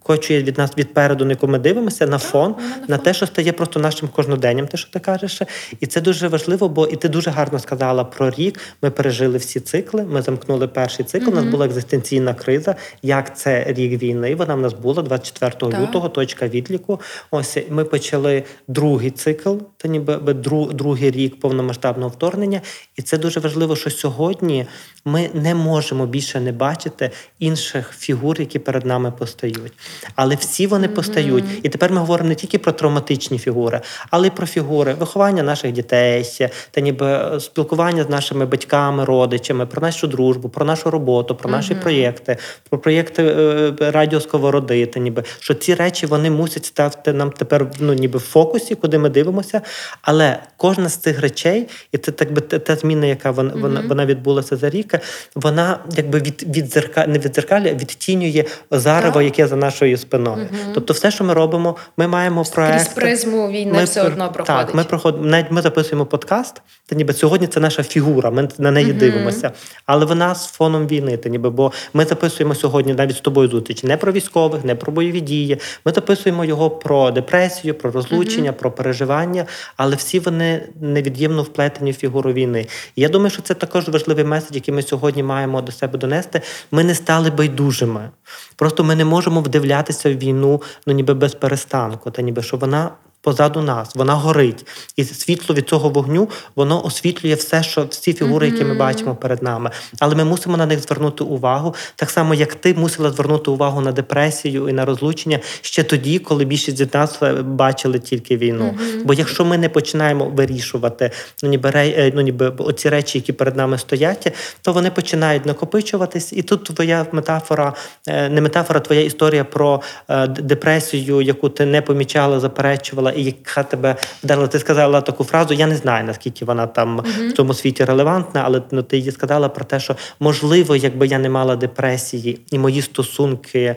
перекочує від нас відпереду, на яку ми дивимося, на фон, на те, що стає просто нашим кожноденням, те, що ти кажеш. І це дуже важливо, бо і ти дуже гарно сказала про рік. Ми пережили всі цикли. Ми замкнули перший цикл. У нас була екзистенційна криза. Як це рік війни? Вона в нас була 24 Так. лютого, точка відліку. Ось ми почали другий цикл, та ніби би дру- другий рік повномасштабного вторгнення. І це дуже важливо, що сьогодні ми не можемо більше не бачити інших фігур, які перед нами постають. Але всі вони постають. І тепер ми говоримо не тільки про травматичні фігури, але й про фігури виховання наших дітей, та ніби е, спілкування з нашими батьками, родичами, про нашу дружбу, про нашу роботу, про наші проєкти, про проєкти е, радіо Сковороди. Та ніби що ці речі вони мусять ставити нам тепер ну, ніби в фокусі, куди ми дивимося. Але кожна з цих речей, і це так би та, зміна, яка вона, вона, вона відбулася за рік, вона якби від, відзерка, не відзеркалює, а відтінює зарево, яке за нашою спиною. Тобто, все, що ми робимо, ми маємо проект. Крізь призму війни все одно проходить. Так, ми проходимо навіть ми записуємо подкаст. Та ніби сьогодні це наша фігура. Ми на неї дивимося, але вона з фоном війни. Та ніби, бо ми записуємо сьогодні навіть з тобою зустріч не про військових, не про бойові дії. Ми записуємо його про депресію, про розлучення, про переживання, але всі вони невід'ємно вплетені в фігуру війни. І я думаю, що це також важливий меседж, який ми сьогодні маємо до себе донести. Ми не стали байдужими. Просто ми не можемо вдивлятися в війну, ну ніби без перестанку, та ніби що вона. Позаду нас, вона горить, і світло від цього вогню воно освітлює все, що всі фігури, які ми бачимо перед нами. Але ми мусимо на них звернути увагу, так само як ти мусила звернути увагу на депресію і на розлучення ще тоді, коли більшість з нас е, бачили тільки війну. Бо якщо ми не починаємо вирішувати ну ніби е, ну ніби оці речі, які перед нами стоять, то вони починають накопичуватись. І тут твоя метафора, е, не метафора, твоя історія про депресію, яку ти не помічала, заперечувала, і яка тебе вдарила. Ти сказала таку фразу. Я не знаю наскільки вона там в цьому світі релевантна, але ну, ти її сказала про те, що можливо, якби я не мала депресії і мої стосунки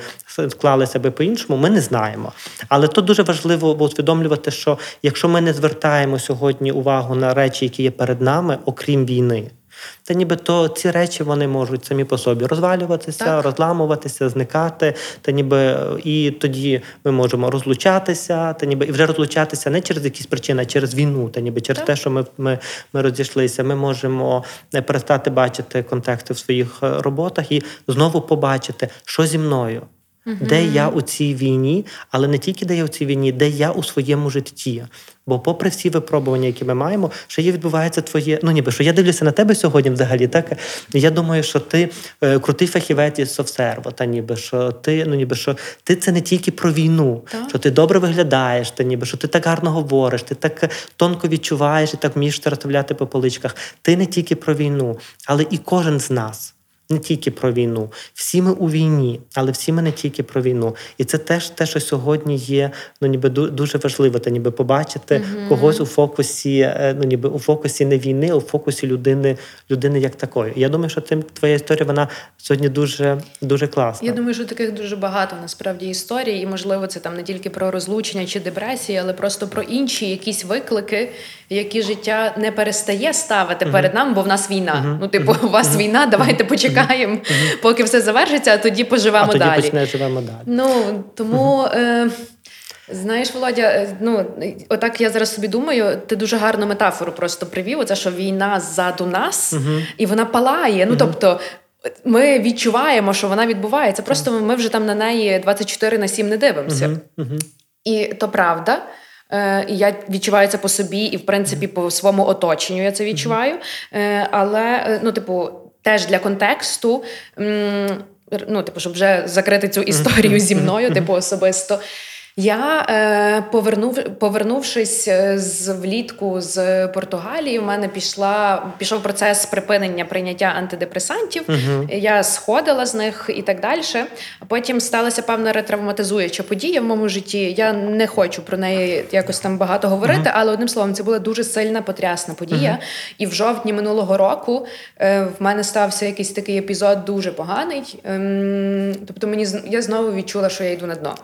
склалися би по-іншому, ми не знаємо. Але тут дуже важливо усвідомлювати, що якщо ми не звертаємо сьогодні увагу на речі, які є перед нами, окрім війни. Та нібито ці речі вони можуть самі по собі розвалюватися, Так. розламуватися, зникати. Та ніби е, і тоді ми можемо розлучатися, та ніби і вже розлучатися не через якісь причини, а через війну, та ніби через Так. те, що ми, ми, ми розійшлися. Ми можемо е, перестати бачити контексти в своїх е, роботах і знову побачити, що зі мною. Де я у цій війні, але не тільки де я у цій війні, де я у своєму житті. Бо, попри всі випробування, які ми маємо, що є відбувається твоє. Ну ніби що я дивлюся на тебе сьогодні, взагалі, так я думаю, що ти е, крутий фахівець із софсерво, та ніби що ти, ну ніби що ти це не тільки про війну, Так. що ти добре виглядаєш, та ніби що ти так гарно говориш, ти так тонко відчуваєш і так вмієш розставляти по поличках. Ти не тільки про війну, але і кожен з нас. Не тільки про війну, всі ми у війні, але всі ми не тільки про війну. І це теж те, що сьогодні є, ну ніби дуже важливо, та ніби побачити когось у фокусі, е, ну ніби у фокусі не війни, а у фокусі людини, людини як такої. Я думаю, що тим твоя історія вона сьогодні дуже дуже класна. Я думаю, що таких дуже багато насправді історій, і можливо, це там не тільки про розлучення чи депресії, але просто про інші якісь виклики, які життя не перестає ставити перед нами, бо в нас війна. Ну, типу, у вас війна, давайте почекаємо, поки все завершиться, а тоді поживемо а тоді далі. почне живемо далі. Ну тому. Е- Знаєш, Володя, е, ну отак я зараз собі думаю, ти дуже гарну метафору просто привів. Оце що війна ззаду нас, і вона палає. Ну тобто. Ми відчуваємо, що вона відбувається. Просто ми вже там на неї 24 на 7 не дивимося. І то правда. Е, І я відчуваю це по собі, і в принципі по своєму оточенню я це відчуваю. Е, Але е, ну, типу, теж для контексту. Ну, типу, щоб вже закрити цю історію зі мною, типу, особисто. Я е, повернув, повернувшись е, з влітку з Португалії, в мене пішла пішов процес припинення прийняття антидепресантів. Я сходила з них і так далі. Потім сталася певна ретравматизуюча подія в моєму житті. Я не хочу про неї якось там багато говорити, але одним словом, це була дуже сильна потрясна подія. І в жовтні минулого року е, в мене стався якийсь такий епізод дуже поганий. Ем, тобто, мені я знову відчула, що я йду на дно.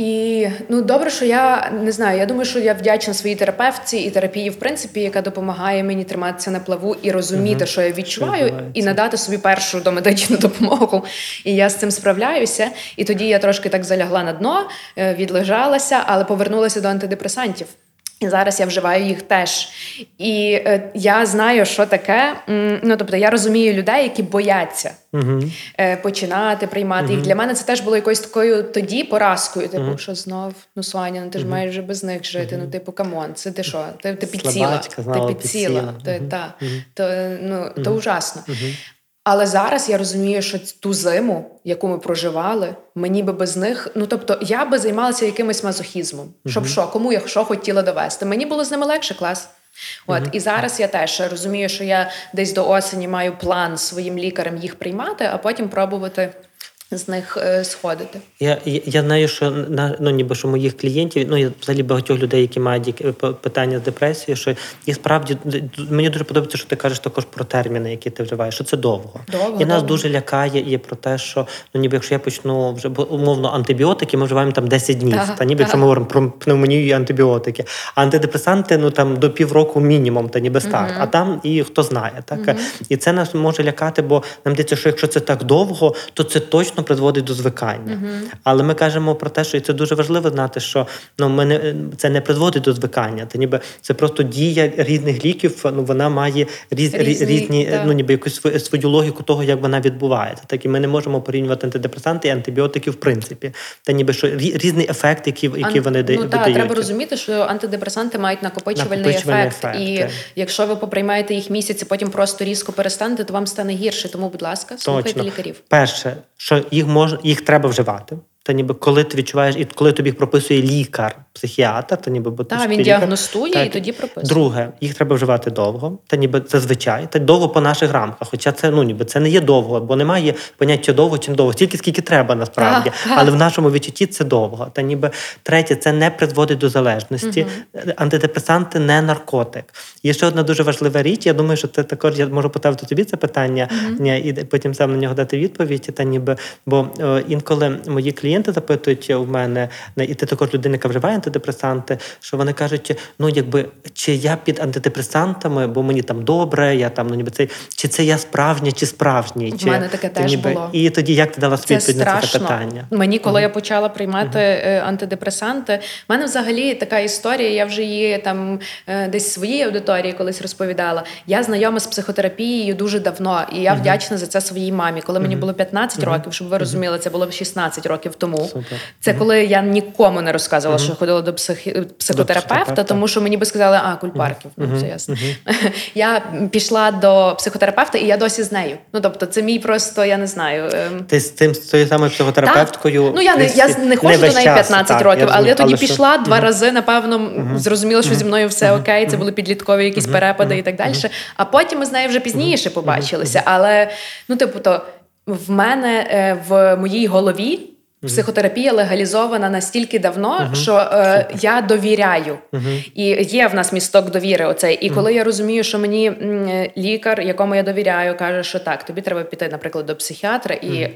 І ну добре, що я не знаю. Я думаю, що я вдячна своїй терапевці і терапії, в принципі, яка допомагає мені триматися на плаву і розуміти, що я відчуваю, Що і надати собі першу домедичну допомогу. І я з цим справляюся. І тоді я трошки так залягла на дно, е, відлежалася, але повернулася до антидепресантів. І зараз я вживаю їх теж. І е, я знаю, що таке. Ну тобто, я розумію людей, які бояться Угу. е, починати приймати їх. Для мене це теж було якоюсь такою тоді поразкою. Типу, що знов, ну Соня, ну ти ж маєш же без них жити. Ну, типу, come on, це ти що? Ти, ти підсіла. Ти підсіла. Ти, та, то, ну, то ужасно. Але зараз я розумію, що ту зиму, яку ми проживали, мені би без них, ну тобто я би займалася якимось мазохізмом. Щоб що, кому я що хотіла довести. Мені було з ними легше клас. От і зараз я теж розумію, що я десь до осені маю план своїм лікарем їх приймати, а потім пробувати з них е, сходити. Я, я, я знаю, що на ну ніби що моїх клієнтів, ну і взагалі багатьох людей, які мають які- питання з депресією, що і справді мені дуже подобається, що ти кажеш також про терміни, які ти вживаєш, що це довго. Довго, і нас довго. дуже лякає і про те, що ну ніби якщо я почну вже бо, умовно антибіотики, ми вживаємо там 10 днів. Ага, та ніби якщо ага. ми говоримо про пневмонію і антибіотики. А антидепресанти ну там до півроку мінімум, та ніби старт. А там і хто знає, так і це нас може лякати, бо нам здається, що якщо це так довго, то це точно призводить до звикання. Але ми кажемо про те, що і це дуже важливо знати, що ну ми не це не призводить до звикання. Це ніби це просто дія різних ліків. Ну вона має різ, Різні, різні так. ну ніби якусь свою, свою логіку того, як вона відбувається. Так і ми не можемо порівнювати антидепресанти і антибіотики в принципі. Та ніби що рі- різний ефект, який, який Ан- вони ну, так, треба розуміти, що антидепресанти мають накопичувальний, Накопичувальний ефект, ефект, і так. якщо ви поприймаєте їх місяць, і потім просто різко перестанете, то вам стане гірше. Тому, будь ласка, слухайте Точно. лікарів. Перше, що їх можна, їх треба вживати. Та ніби коли ти відчуваєш, і коли тобі прописує лікар, психіатр, то ніби бо Так, він діагностує Так. і тоді прописує. Друге, їх треба вживати довго, та ніби це звичай, та довго по наших рамках. Хоча це ну ніби це не є довго, бо немає поняття довго чи не довго, стільки скільки треба насправді. Так, так. Але в нашому відчутті це довго. Та ніби третє, це не призводить до залежності. Антидепресанти не наркотик. Є ще одна дуже важлива річ. Я думаю, що це також я можу поставити тобі це питання, ні, і потім сам на нього дати відповідь. Та ніби бо е, інколи мої клієнти запитують у мене, і ти також людина, яка вживає антидепресанти, що вони кажуть, ну якби чи я під антидепресантами, бо мені там добре, я там ну ніби цей, чи це я справжня, чи справжній? В мене таке теж ніби, було. І тоді як ти дала відповідь на це питання? Мені, коли я почала приймати е, антидепресанти, в мене взагалі така історія. Я вже її там е, десь своїй аудиторії колись розповідала. Я знайома з психотерапією дуже давно, і я вдячна за це своїй мамі. Коли мені було 15 років, щоб ви розуміли, це було 16 років тому. Супер. Це коли я нікому не розказувала, що ходила до психі... психотерапевта, тому що мені би сказали, а кульпарків, ну все ясно. Я пішла до психотерапевта, і я досі з нею. Ну тобто, це мій просто, я не знаю. ем, Ти з тим з тою самою психотерапевткою. так. Ну я не я не ходжу до неї 15 так, років, але я тоді пішла два рази. Напевно, зрозуміла, що зі мною все окей. Це були підліткові якісь перепади і так далі. А потім ми з нею вже пізніше побачилися. Але ну, типу, то в мене е, в моїй голові. Психотерапія легалізована настільки давно, що е, я довіряю, і є в нас місток довіри. Оцей. І коли я розумію, що мені м, лікар, якому я довіряю, каже, що так, тобі треба піти, наприклад, до психіатра і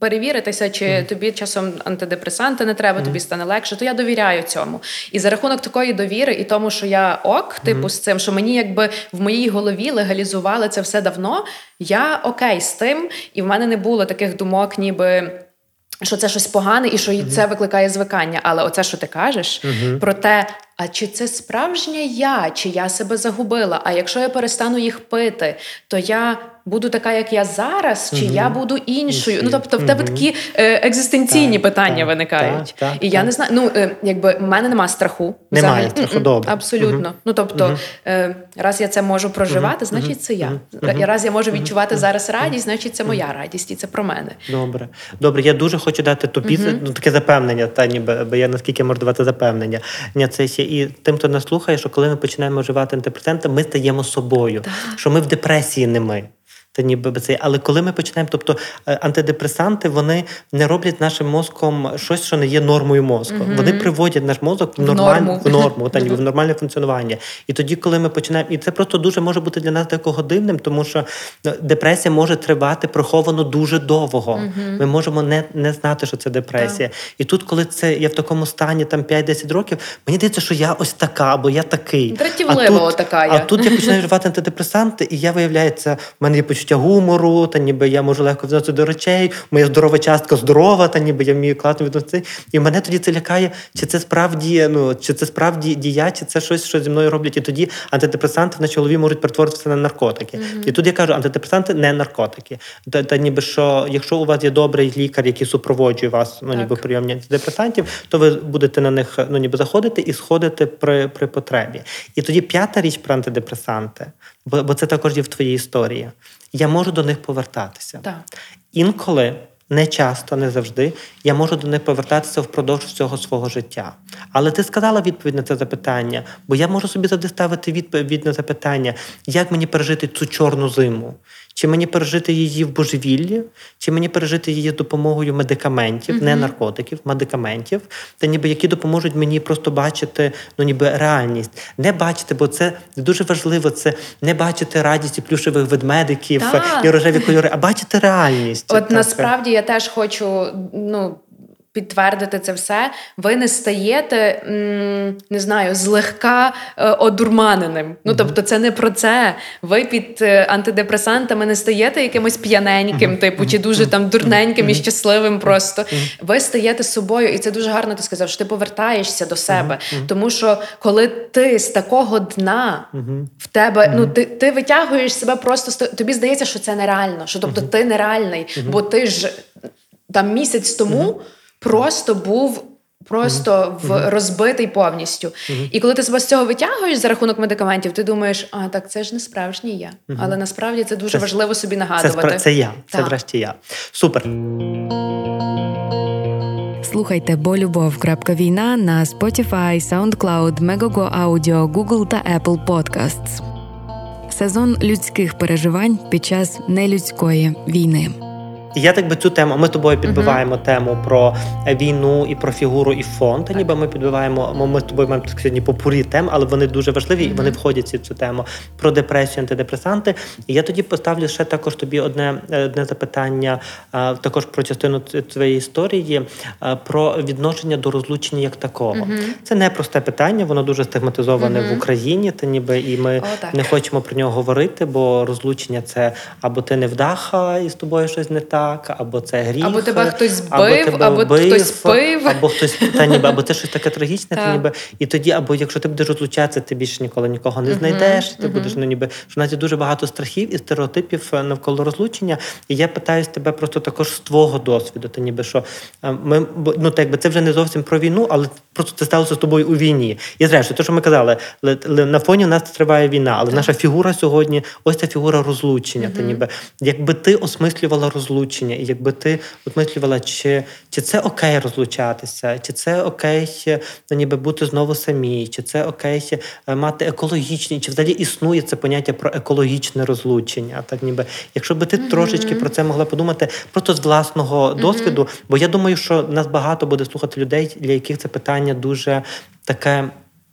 перевіритися, чи тобі часом антидепресанти не треба, тобі стане легше, то я довіряю цьому. І за рахунок такої довіри, і тому, що я ок, типу, з цим, що мені якби в моїй голові легалізували це все давно, я окей з тим, і в мене не було таких думок, ніби. Що це щось погане і що це викликає звикання. Але оце, що ти кажеш, про те, а чи це справжня я, чи я себе загубила? А якщо я перестану їх пити, то я буду така, як я зараз, чи я буду іншою? Ну тобто, в тебе такі е, екзистенційні Так, питання так, виникають. так, так, і я не знаю. Ну е, якби в мене нема страху. Немає взагалі. страху, добре. Абсолютно. Ну тобто, е, раз я це можу проживати, значить це я. І раз я можу відчувати зараз радість, значить це моя радість, і це про мене. Добре, добре. Я дуже хочу дати тобі ну, таке запевнення, та ніби бо я наскільки можу давати запевнення. Ні, це ще і тим, хто нас слухає, що коли ми починаємо вживати антидепресанти, ми стаємо собою. Що ми в депресії не ми. Та ніби це. Але коли ми починаємо, тобто е, антидепресанти вони не роблять нашим мозком щось, що не є нормою мозку. Mm-hmm. Вони приводять наш мозок в нормальну в норму, та ніби в нормальне функціонування. І тоді, коли ми починаємо, і це просто дуже може бути для нас декого дивним, тому що ну, депресія може тривати приховано дуже довго. Mm-hmm. Ми можемо не не знати, що це депресія. Yeah. І тут, коли це я в такому стані там 5-10 років, мені здається, що я ось така, або я такий. Тут, така а тут я починаю вживати антидепресанти, і я виявляється, в мене є почуття гумору, та ніби я можу легко відноситися до речей, моя здорова частка здорова, та ніби я вмію класно відноситися. І мене тоді це лякає, чи це справді ну, чи це справді дія, чи це щось, що зі мною роблять. І тоді антидепресанти на чолові можуть перетворитися на наркотики. Mm-hmm. І тут я кажу, антидепресанти не наркотики. Та, та ніби що, якщо у вас є добрий лікар, який супроводжує вас, ну ніби прийомні антидепресантів, то ви будете на них ну ніби заходити і сходити при при потребі. І тоді п'ята річ про антидепресанти, бо, бо це також є в твоїй історії. Я можу до них повертатися. Так. Інколи. Не часто, не завжди, я можу до них повертатися впродовж всього свого життя. Але ти сказала відповідь на це запитання, бо я можу собі завжди ставити відповідь на запитання, як мені пережити цю чорну зиму, чи мені пережити її в божевіллі, чи мені пережити її допомогою медикаментів, mm-hmm. не наркотиків, медикаментів, та ніби які допоможуть мені просто бачити ну ніби реальність. Не бачити, бо це дуже важливо. Це не бачити радість і плюшевих ведмедиків так. і рожеві кольори, а бачити реальність. От так. насправді я теж хочу ну підтвердити це все, ви не стаєте не знаю, злегка е, одурманеним. Ну тобто, це не про це. Ви під е, антидепресантами не стаєте якимось п'яненьким, типу, чи дуже там дурненьким і щасливим. Просто ви стаєте собою, і це дуже гарно. Ти сказав, що ти повертаєшся до себе. Тому що коли ти з такого дна в тебе, ну ти ти витягуєш себе просто тобі здається, що це нереально. Що тобто ти нереальний, бо ти ж там місяць тому просто був. Просто mm-hmm. в розбитий повністю. Mm-hmm. І коли ти себе з цього витягуєш за рахунок медикаментів, ти думаєш, а так це ж не справжній я. Mm-hmm. Але насправді це дуже це, важливо собі нагадувати. Це, це я, це врешті я. Супер. Слухайте бо любов. Війна на Spotify, SoundCloud, Megogo Audio, Google та Apple Podcasts. Сезон людських переживань під час нелюдської війни. І я так би цю тему. Ми тобою підбиваємо uh-huh. тему про війну і про фігуру і фонд. Так. Ніби ми підбиваємо. Ми з тобою маємо сьогодні попурі тем, але вони дуже важливі uh-huh. і вони входять в цю тему про депресію, антидепресанти. І я тоді поставлю ще також тобі одне одне запитання, також про частину твоєї історії, про відношення до розлучення як такого. Uh-huh. Це не просте питання, воно дуже стигматизоване в Україні. Та ніби і ми oh, не хочемо про нього говорити, бо розлучення це або ти не вдаха, і з тобою щось не так так, або це гріх. Або тебе хтось збив, або, тебе або вбив, хтось пив. Або хтось та ніби, або це щось таке трагічне, та ніби. І тоді, або якщо ти будеш розлучатися, ти більше ніколи нікого не знайдеш. Ти будеш ну ніби що є дуже багато страхів і стереотипів е, навколо розлучення. І я питаюсь тебе просто також з твого досвіду. Та ніби що е, ми ну так якби це вже не зовсім про війну, але просто це сталося з тобою у війні. І зрештою, те, що ми казали, на фоні у нас триває війна, але так. наша фігура сьогодні, ось ця фігура розлучення. Та ніби якби ти осмислювала розлучення розлучення, і якби ти отмислювала, чи чи це окей розлучатися, чи це окей ну, ніби бути знову самі, чи це окей е, мати екологічні, чи взагалі існує це поняття про екологічне розлучення. Так ніби, якщо би ти mm-hmm. трошечки про це могла подумати, просто з власного mm-hmm. досвіду, бо я думаю, що нас багато буде слухати людей, для яких це питання дуже таке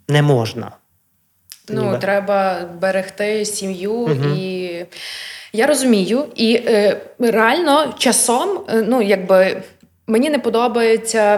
не можна. Ну, ніби. треба берегти сім'ю mm-hmm. і. Я розумію, і е, реально часом, е, ну якби Мені не подобається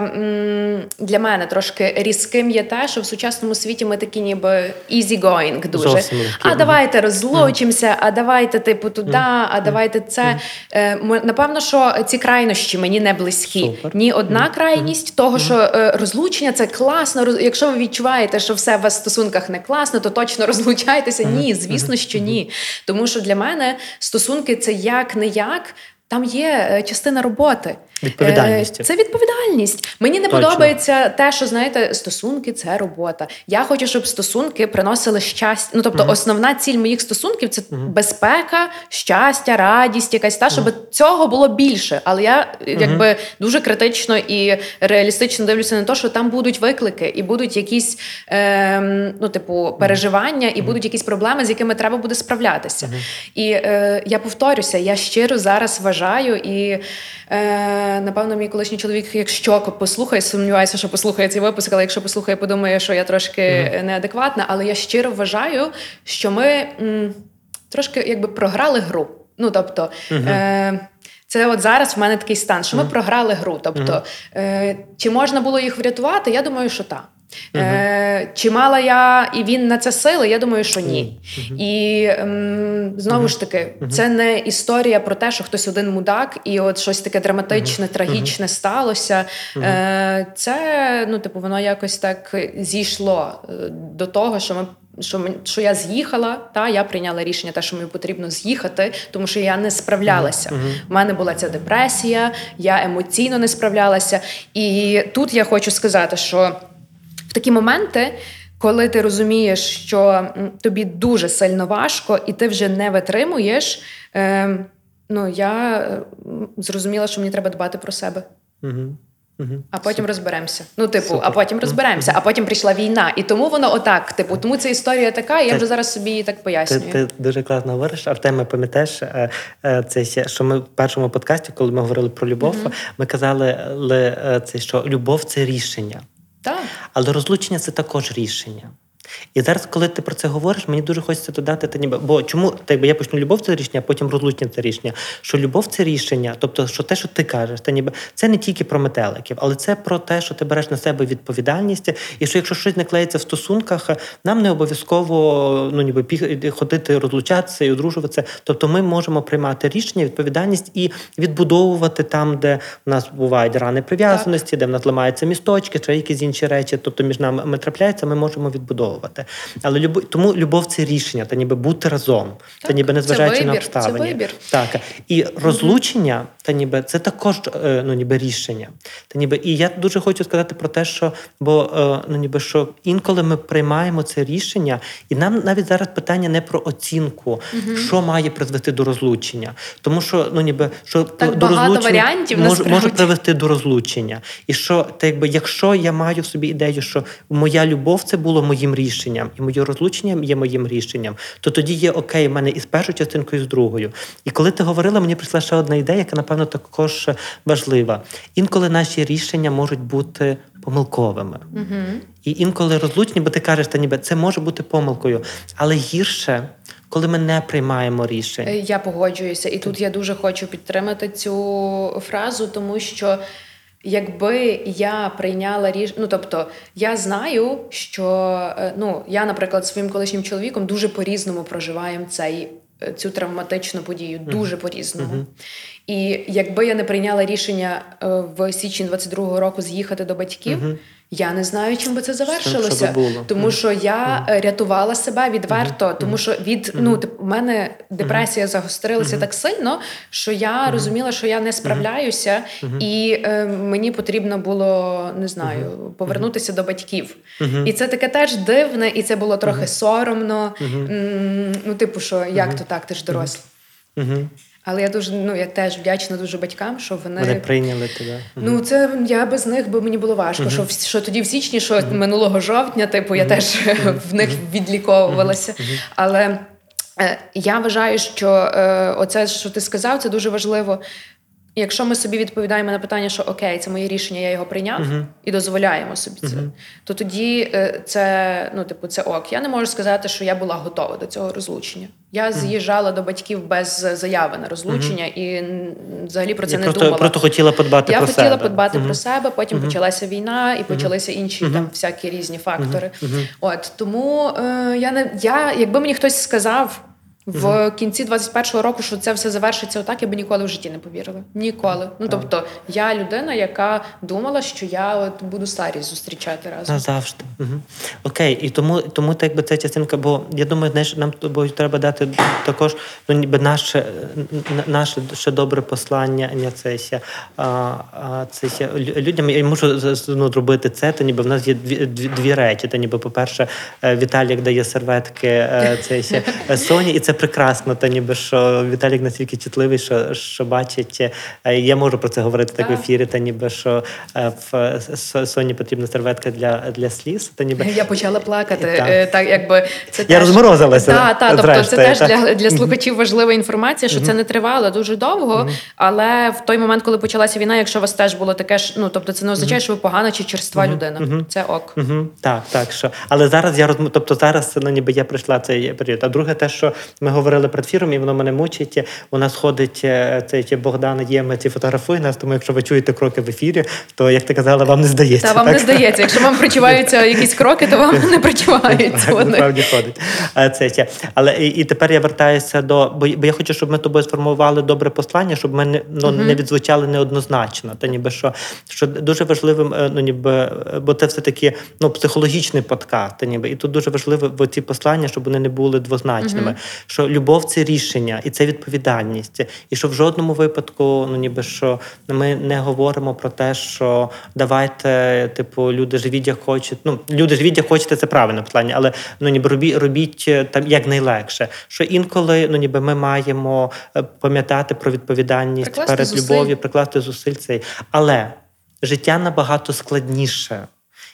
для мене трошки різким є те, що в сучасному світі ми такі, ніби easy going дуже. Зовсім а давайте розлучимося, mm. а давайте, типу, туди, mm. а давайте це. Mm. Напевно, що ці крайнощі мені не близькі. Супер. Ні одна крайність того, що е, розлучення це класно. Якщо ви відчуваєте, що все в вас в стосунках не класно, то точно розлучайтеся. Ні, звісно, що ні. Тому що для мене стосунки це як не як там є е, частина роботи. Відповідальність. Е, Це відповідальність. Мені не Точно. подобається те, що знаєте, стосунки це робота. Я хочу, щоб стосунки приносили щастя. Ну тобто, основна ціль моїх стосунків це безпека, щастя, радість, якась та, щоб цього було більше. Але я якби дуже критично і реалістично дивлюся на те, що там будуть виклики, і будуть якісь е, ну, типу, переживання, і будуть якісь проблеми, з якими треба буде справлятися. І е, я повторюся, я щиро зараз вважаю і. Е, напевно, мій колишній чоловік, якщо послухає, сумніваюся, що послухає цей випуск, але якщо послухає, подумає, що я трошки неадекватна. Але я щиро вважаю, що ми м, трошки якби програли гру. Ну тобто. Е, це от зараз в мене такий стан, що ми програли гру. Тобто, е, чи можна було їх врятувати? Я думаю, що так. Е, чи мала я і він на це сили? Я думаю, що ні. І ем, знову ж таки, це не історія про те, що хтось один мудак, і от щось таке драматичне, трагічне сталося. Е, це, ну, типу, воно якось так зійшло е, до того, що ми. Що ми, що я з'їхала, та я прийняла рішення, те, що мені потрібно з'їхати, тому що я не справлялася. У мене була ця депресія, я емоційно не справлялася. І тут я хочу сказати, що в такі моменти, коли ти розумієш, що тобі дуже сильно важко, і ти вже не витримуєш, е, ну я зрозуміла, що мені треба дбати про себе. Угу. Угу. А потім розберемося. Ну, типу, Супер. а потім розберемося. А потім прийшла війна. І тому воно отак. Типу, тому ця історія така, і я Ти- вже зараз собі її так пояснюю. ти дуже класно говориш. Артеме, пам'ятаєш, е, е, це що ми в першому подкасті, коли ми говорили про любов, ми казали, е, це, що любов це рішення. Так. Але розлучення це також рішення. І зараз, коли ти про це говориш, мені дуже хочеться додати, та ніби бо чому так би я почну любов це рішення, а потім розлучення це рішення. Що любов це рішення, тобто, що те, що ти кажеш, та ніби це не тільки про метеликів, але це про те, що ти береш на себе відповідальність, і що якщо щось не клеїться в стосунках, нам не обов'язково ну ніби ходити, розлучатися і одружуватися. Тобто, ми можемо приймати рішення, відповідальність і відбудовувати там, де в нас бувають рани прив'язаності, де в нас ламаються місточки, чи якісь інші речі. Тобто між нами ми трапляється, ми можемо відбудовувати. Але любов, тому любов це рішення, та ніби бути разом, та Так, ніби це незважаючи на вибір, це обставини. вибір. Так і розлучення, та ніби це також е, ну ніби рішення. Та ніби і я дуже хочу сказати про те, що бо е, ну ніби що інколи ми приймаємо це рішення, і нам навіть зараз питання не про оцінку, що має призвести до розлучення, тому що ну ніби що Так до розлучення може, може привести до розлучення. І що та якби якщо я маю в собі ідею, що моя любов це було моїм рішенням, і моє розлучення є моїм рішенням, то тоді є окей, в мене і з першою частинкою, і з другою. І коли ти говорила, мені прийшла ще одна ідея, яка напевно також важлива. Інколи наші рішення можуть бути помилковими. І інколи розлучні, бо ти кажеш, та ніби це може бути помилкою, але гірше, коли ми не приймаємо рішень. Е, Я погоджуюся, і тут я дуже хочу підтримати цю фразу, тому що якби я прийняла рішення, ну тобто я знаю, що е, ну я, наприклад, своїм колишнім чоловіком дуже по-різному проживаємо цей. е, Цю травматичну подію дуже по-різному. І якби я не прийняла рішення е, в січні 22-го року з'їхати до батьків, я не знаю, чим би це завершилося. що би було. Тому що я е, рятувала себе відверто, тому що від ну тип, у мене депресія загострилася так сильно, що я розуміла, що я не справляюся, і е, мені потрібно було не знаю повернутися до батьків. І це таке теж дивне, і це було трохи соромно. Ну, типу, що як то так, ти ж дорослий. Але я дуже ну я теж вдячна дуже батькам, що вони. Вони прийняли тебе. Ну, це я без них би мені було важко. Що, в- що тоді в січні, що минулого жовтня, типу, я теж в них відліковувалася. Але е, я вважаю, що е, оце, що ти сказав, це дуже важливо. Якщо ми собі відповідаємо на питання, що окей, це моє рішення, я його прийняв і дозволяємо собі це, то тоді е, це ну, типу, це ок. Я не можу сказати, що я була готова до цього розлучення. Я з'їжджала до батьків без заяви на розлучення і взагалі про це Я не просто, думала. просто хотіла подбати Я про хотіла себе. подбати про себе, потім почалася війна і почалися інші там всякі різні фактори. От тому е, я не я, якби мені хтось сказав В кінці 21-го року, що це все завершиться отак, я би ніколи в житті не повірила. Ніколи. Ну тобто, я людина, яка думала, що я от буду старість зустрічати разом. Назавжди. Угу. Окей, і тому, тому так би ця частинка, бо я думаю, знаєш, нам тобою треба дати також ну, ніби наше, наше ще добре послання, не це ще, а, а, це ще людям. Я можу ну, зробити це, то ніби в нас є дві, дві, дві речі. Та ніби, по-перше, е, Віталік дає серветки е, це ще е, Соні, і це прекрасно. Та ніби що Віталік настільки чутливий, що, що бачить. е, Я можу про це говорити так в ефірі, та ніби що е, в Соні потрібна серветка для, для сліз. Та ніби Я почала плакати. Так. Так, так якби це Я розморозилася, Так, так, тобто це теж так. для, для слухачів важлива інформація, що це не тривало дуже довго. Але в той момент, коли почалася війна, якщо у вас теж було таке ж, ну тобто це не означає, що ви погана чи черства людина. Це ок. Так, так. Що. Але зараз я розм... тобто зараз ну, ніби я прийшла цей період. А друге, те, що ми говорили перед ефіром, і воно мене мучить. У нас ходить е, цей чи Богдан Ємець і фотографує нас, тому якщо ви чуєте кроки в ефірі, то як ти казала, вам не здається. Та вам так? не здається, якщо вам причуваються якісь кроки, то вам не причуваються вони. насправді ходить. А, Це. Але і, і тепер я вертаюся до. Бо, бо я хочу, щоб ми тобою сформували добре послання, щоб ми не, ну, не відзвучали неоднозначно. Та ніби що, що дуже важливим, е, ну ніби, е, бо це все-таки ну, психологічний подкаст. Та ніби, і тут дуже важливо бо ці послання, щоб вони не були двозначними. Що любов це рішення і це відповідальність. І що в жодному випадку, ну ніби що ми не говоримо про те, що давайте, типу, люди живіть як хочуть. Ну, люди живіть як хочете, це правильне послання, але ну ніби робіть, робіть е, там як найлегше. Що інколи ну ніби ми маємо е, пам'ятати про відповідальність Прикласти перед зусиль. любов'ю, прикласти зусиль цей. Але життя набагато складніше.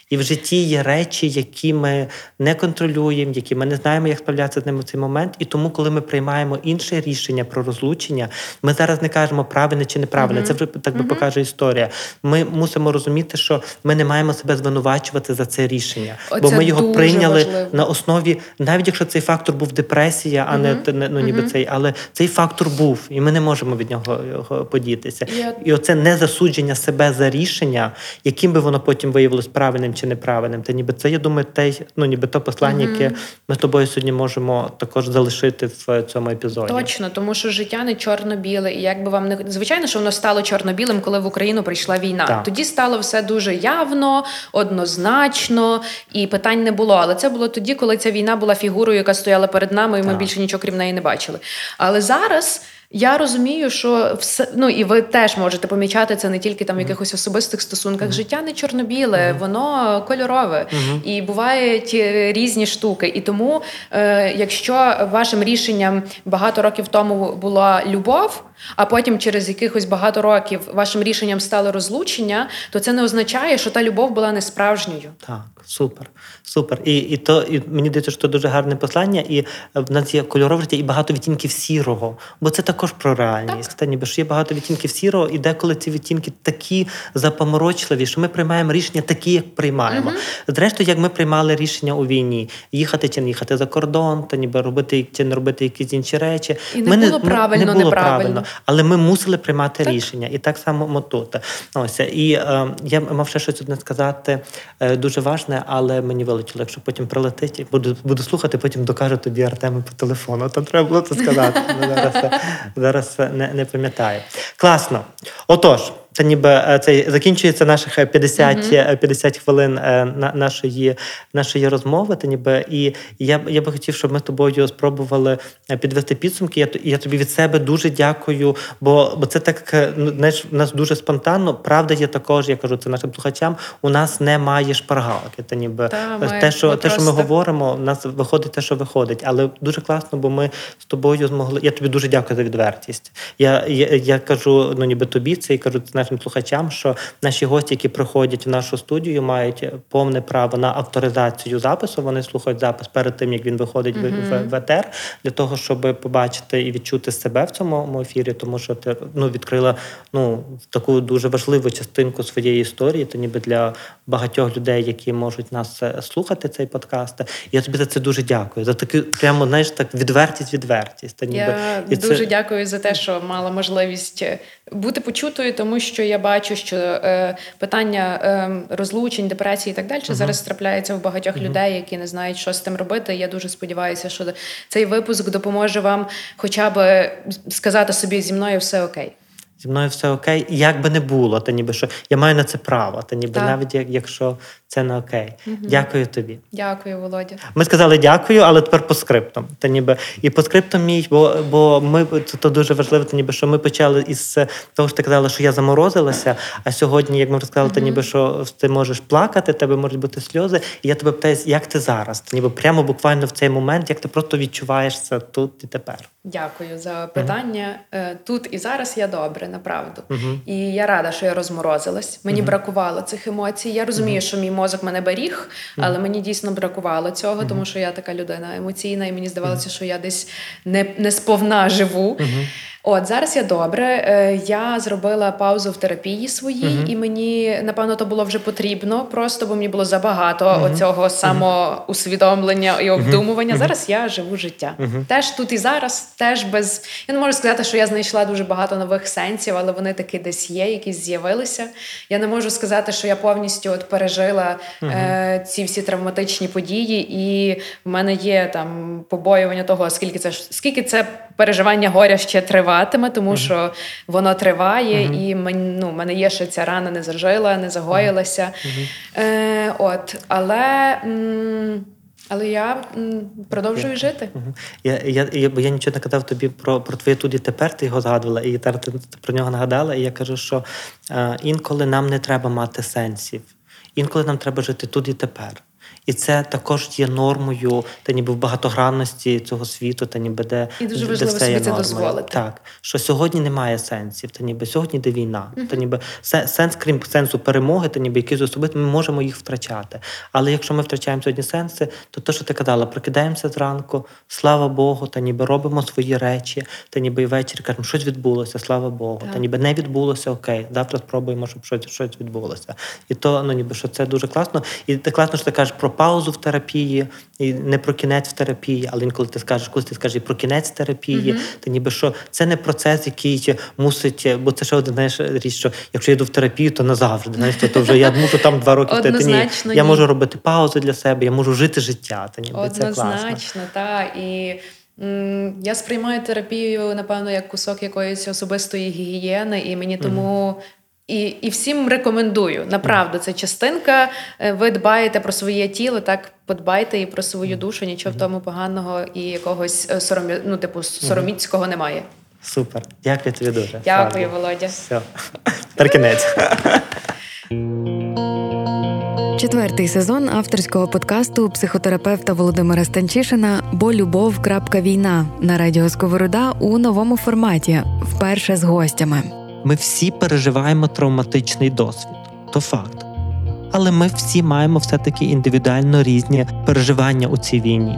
І в житті є речі, які ми не контролюємо, які ми не знаємо, як справлятися з ними в цей момент. І тому, коли ми приймаємо інше рішення про розлучення, ми зараз не кажемо правильне чи неправильне. Це вже так би покаже історія. Ми мусимо розуміти, що ми не маємо себе звинувачувати за це рішення, бо ми його прийняли важливо. на основі, навіть якщо цей фактор був депресія, а те- не- ну, ніби цей, але цей фактор був, і ми не можемо від нього його подітися. І оце не засудження себе за рішення, яким би воно потім виявилось правильним чи неправильним. Та ніби це, я думаю, те, ну ніби то послання, яке ми з тобою сьогодні можемо також залишити в цьому епізоді. Точно, тому що життя не чорно-біле, і як би вам не звичайно, що воно стало чорно-білим, коли в Україну прийшла війна. Так. Тоді стало все дуже явно, однозначно, і питань не було. Але це було тоді, коли ця війна була фігурою, яка стояла перед нами, і ми Так. більше нічого крім неї не бачили. Але зараз. Я розумію, що все ну і ви теж можете помічати це не тільки там в якихось особистих стосунках. Життя не чорно-біле, воно кольорове. І бувають е, різні штуки. І тому, е, якщо вашим рішенням багато років тому була любов, а потім через якихось багато років вашим рішенням стало розлучення, то це не означає, що та любов була не справжньою. Так, супер, супер. І, і то і мені здається, що це дуже гарне послання, і е, в нас є кольорове життя і багато відтінків сірого, бо це також про реальність. Та ніби що є багато відтінків сірого, і деколи ці відтінки такі запаморочливі, що ми приймаємо рішення такі, як приймаємо. Зрештою, як ми приймали рішення у війні, їхати чи не їхати за кордон, та ніби робити чи не робити якісь інші речі. І не Ми було правильно, не було неправильно. правильно, але ми мусили приймати Так. рішення. І так само мотут. Ось і е, я мав ще щось одне сказати е, дуже важне, але мені вилетіло. Якщо потім прилетить, буду, буду слухати, потім докажу тобі Артему по телефону. Там треба було це сказати. Зараз, зараз не, не пам'ятаю. Класно. Отож. Це ніби е, це закінчується наших е, 50, е, 50 хвилин е, на- нашої, нашої розмови. Та ніби і я, я би хотів, щоб ми з тобою спробували е, підвести підсумки. Я, я тобі від себе дуже дякую, бо, бо це так ну, знаєш, в нас дуже спонтанно. Правда є також, я кажу це нашим слухачам. У нас немає шпаргалки. Та ніби Та, ми- те, що ми те, що ми говоримо, в нас виходить те, що виходить. Але дуже класно, бо ми з тобою змогли. Я тобі дуже дякую за відвертість. Я, я, я кажу, ну ніби тобі це і кажу це нашим слухачам, що наші гості, які приходять в нашу студію, мають повне право на авторизацію запису. Вони слухають запис перед тим, як він виходить в, в, в етер, для того, щоб побачити і відчути себе в цьому ефірі, тому що ти ну відкрила ну таку дуже важливу частинку своєї історії, то ніби для багатьох людей, які можуть нас е, слухати цей подкаст. Я тобі за це дуже дякую. За таку прямо знаєш, так відвертість, відвертість. Та ніби Я і це- дуже дякую за те, що мала можливість бути почутою, тому що я бачу, що е, питання е, розлучень, депресії і так далі зараз трапляється в багатьох людей, які не знають, що з тим робити. Я дуже сподіваюся, що цей випуск допоможе вам хоча б сказати собі зі мною все окей. Зі мною все окей, і як би не було, та ніби що я маю на це право, та ніби Так. навіть якщо це не окей. Дякую тобі. Дякую, Володя. Ми сказали дякую, але тепер по скриптам. Та ніби і по скриптам мій, бо, бо ми це то дуже важливо, та ніби що ми почали із того, що ти казала, що я заморозилася. А сьогодні, як ми розказали, та ніби що ти можеш плакати, тебе можуть бути сльози. І я тебе питаю, як ти зараз? Та ніби прямо буквально в цей момент, як ти просто відчуваєш це тут і тепер. Дякую за питання. Е, Тут і зараз я добре, направду. І я рада, що я розморозилась. Мені бракувало цих емоцій. Я розумію, що мій мозок мене беріг, але мені дійсно бракувало цього, тому що я така людина емоційна, і мені здавалося, що я десь не, не сповна живу. От зараз я добре. Е, Я зробила паузу в терапії своїй, і мені напевно то було вже потрібно, просто бо мені було забагато оцього самоусвідомлення і обдумування. Зараз я живу життя. Теж тут і зараз, теж без. Я не можу сказати, що я знайшла дуже багато нових сенсів, але вони таки десь є, якісь з'явилися. Я не можу сказати, що я повністю от пережила е, ці всі травматичні події, і в мене є там побоювання того, скільки це скільки це переживання горя ще триватиме, тому що воно триває, і мен, ну, мене є ще ця рана не зажила, не загоїлася. Е, от, але. м, але я м, продовжую жити. Мгм. Я, я, я, бо я нічого не казав тобі про, про твоє тут і тепер, ти його згадувала, і тепер ти про нього нагадала. І я кажу, що е, інколи нам не треба мати сенсів, інколи нам треба жити тут і тепер. І це також є нормою, та ніби в багатогранності цього світу, та ніби де, І дуже де важливо собі це нормою. дозволити. Так, що сьогодні немає сенсів, та ніби сьогодні йде війна. Та ніби се- сенс, крім сенсу перемоги, та ніби якісь особисті, ми можемо їх втрачати. Але якщо ми втрачаємо сьогодні сенси, то те, що ти казала, прокидаємося зранку, слава Богу, та ніби робимо свої речі, та ніби і ввечері кажемо, щось відбулося, слава Богу. Так. Та ніби не відбулося, окей. Завтра спробуємо, щоб щось, щось відбулося. І то ну ніби що це дуже класно. І ти класно, що ти кажеш про паузу в терапії, і не про кінець в терапії, але інколи ти скажеш, коли ти скажеш і про кінець терапії, то ніби що це не процес, який мусить, бо це ще один знаєш річ, що якщо я йду в терапію, то назавжди. Знаєш, то, вже я мушу там два роки втити. Ні, Однозначно, я можу робити паузи для себе, я можу жити життя. Та ніби це класно. Однозначно, так. І я сприймаю терапію, напевно, як кусок якоїсь особистої гігієни, і мені тому. І, і всім рекомендую. Направду, це частинка. Е, Ви дбаєте про своє тіло, так подбайте і про свою душу. Нічого в тому поганого і якогось е, соромі, ну, типу, сороміцького немає. Супер. Дякую тобі дуже. Дякую. Володя. Все. Тепер кінець. Четвертий сезон авторського подкасту психотерапевта Володимира Станчишина Бо любов. крапка війна на радіо Сковорода у новому форматі, вперше з гостями. Ми всі переживаємо травматичний досвід, то факт. Але ми всі маємо все-таки індивідуально різні переживання у цій війні.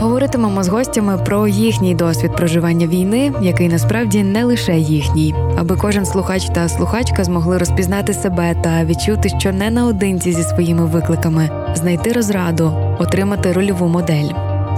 Говоритимемо з гостями про їхній досвід проживання війни, який насправді не лише їхній, аби кожен слухач та слухачка змогли розпізнати себе та відчути, що не наодинці зі своїми викликами, знайти розраду, отримати рольову модель.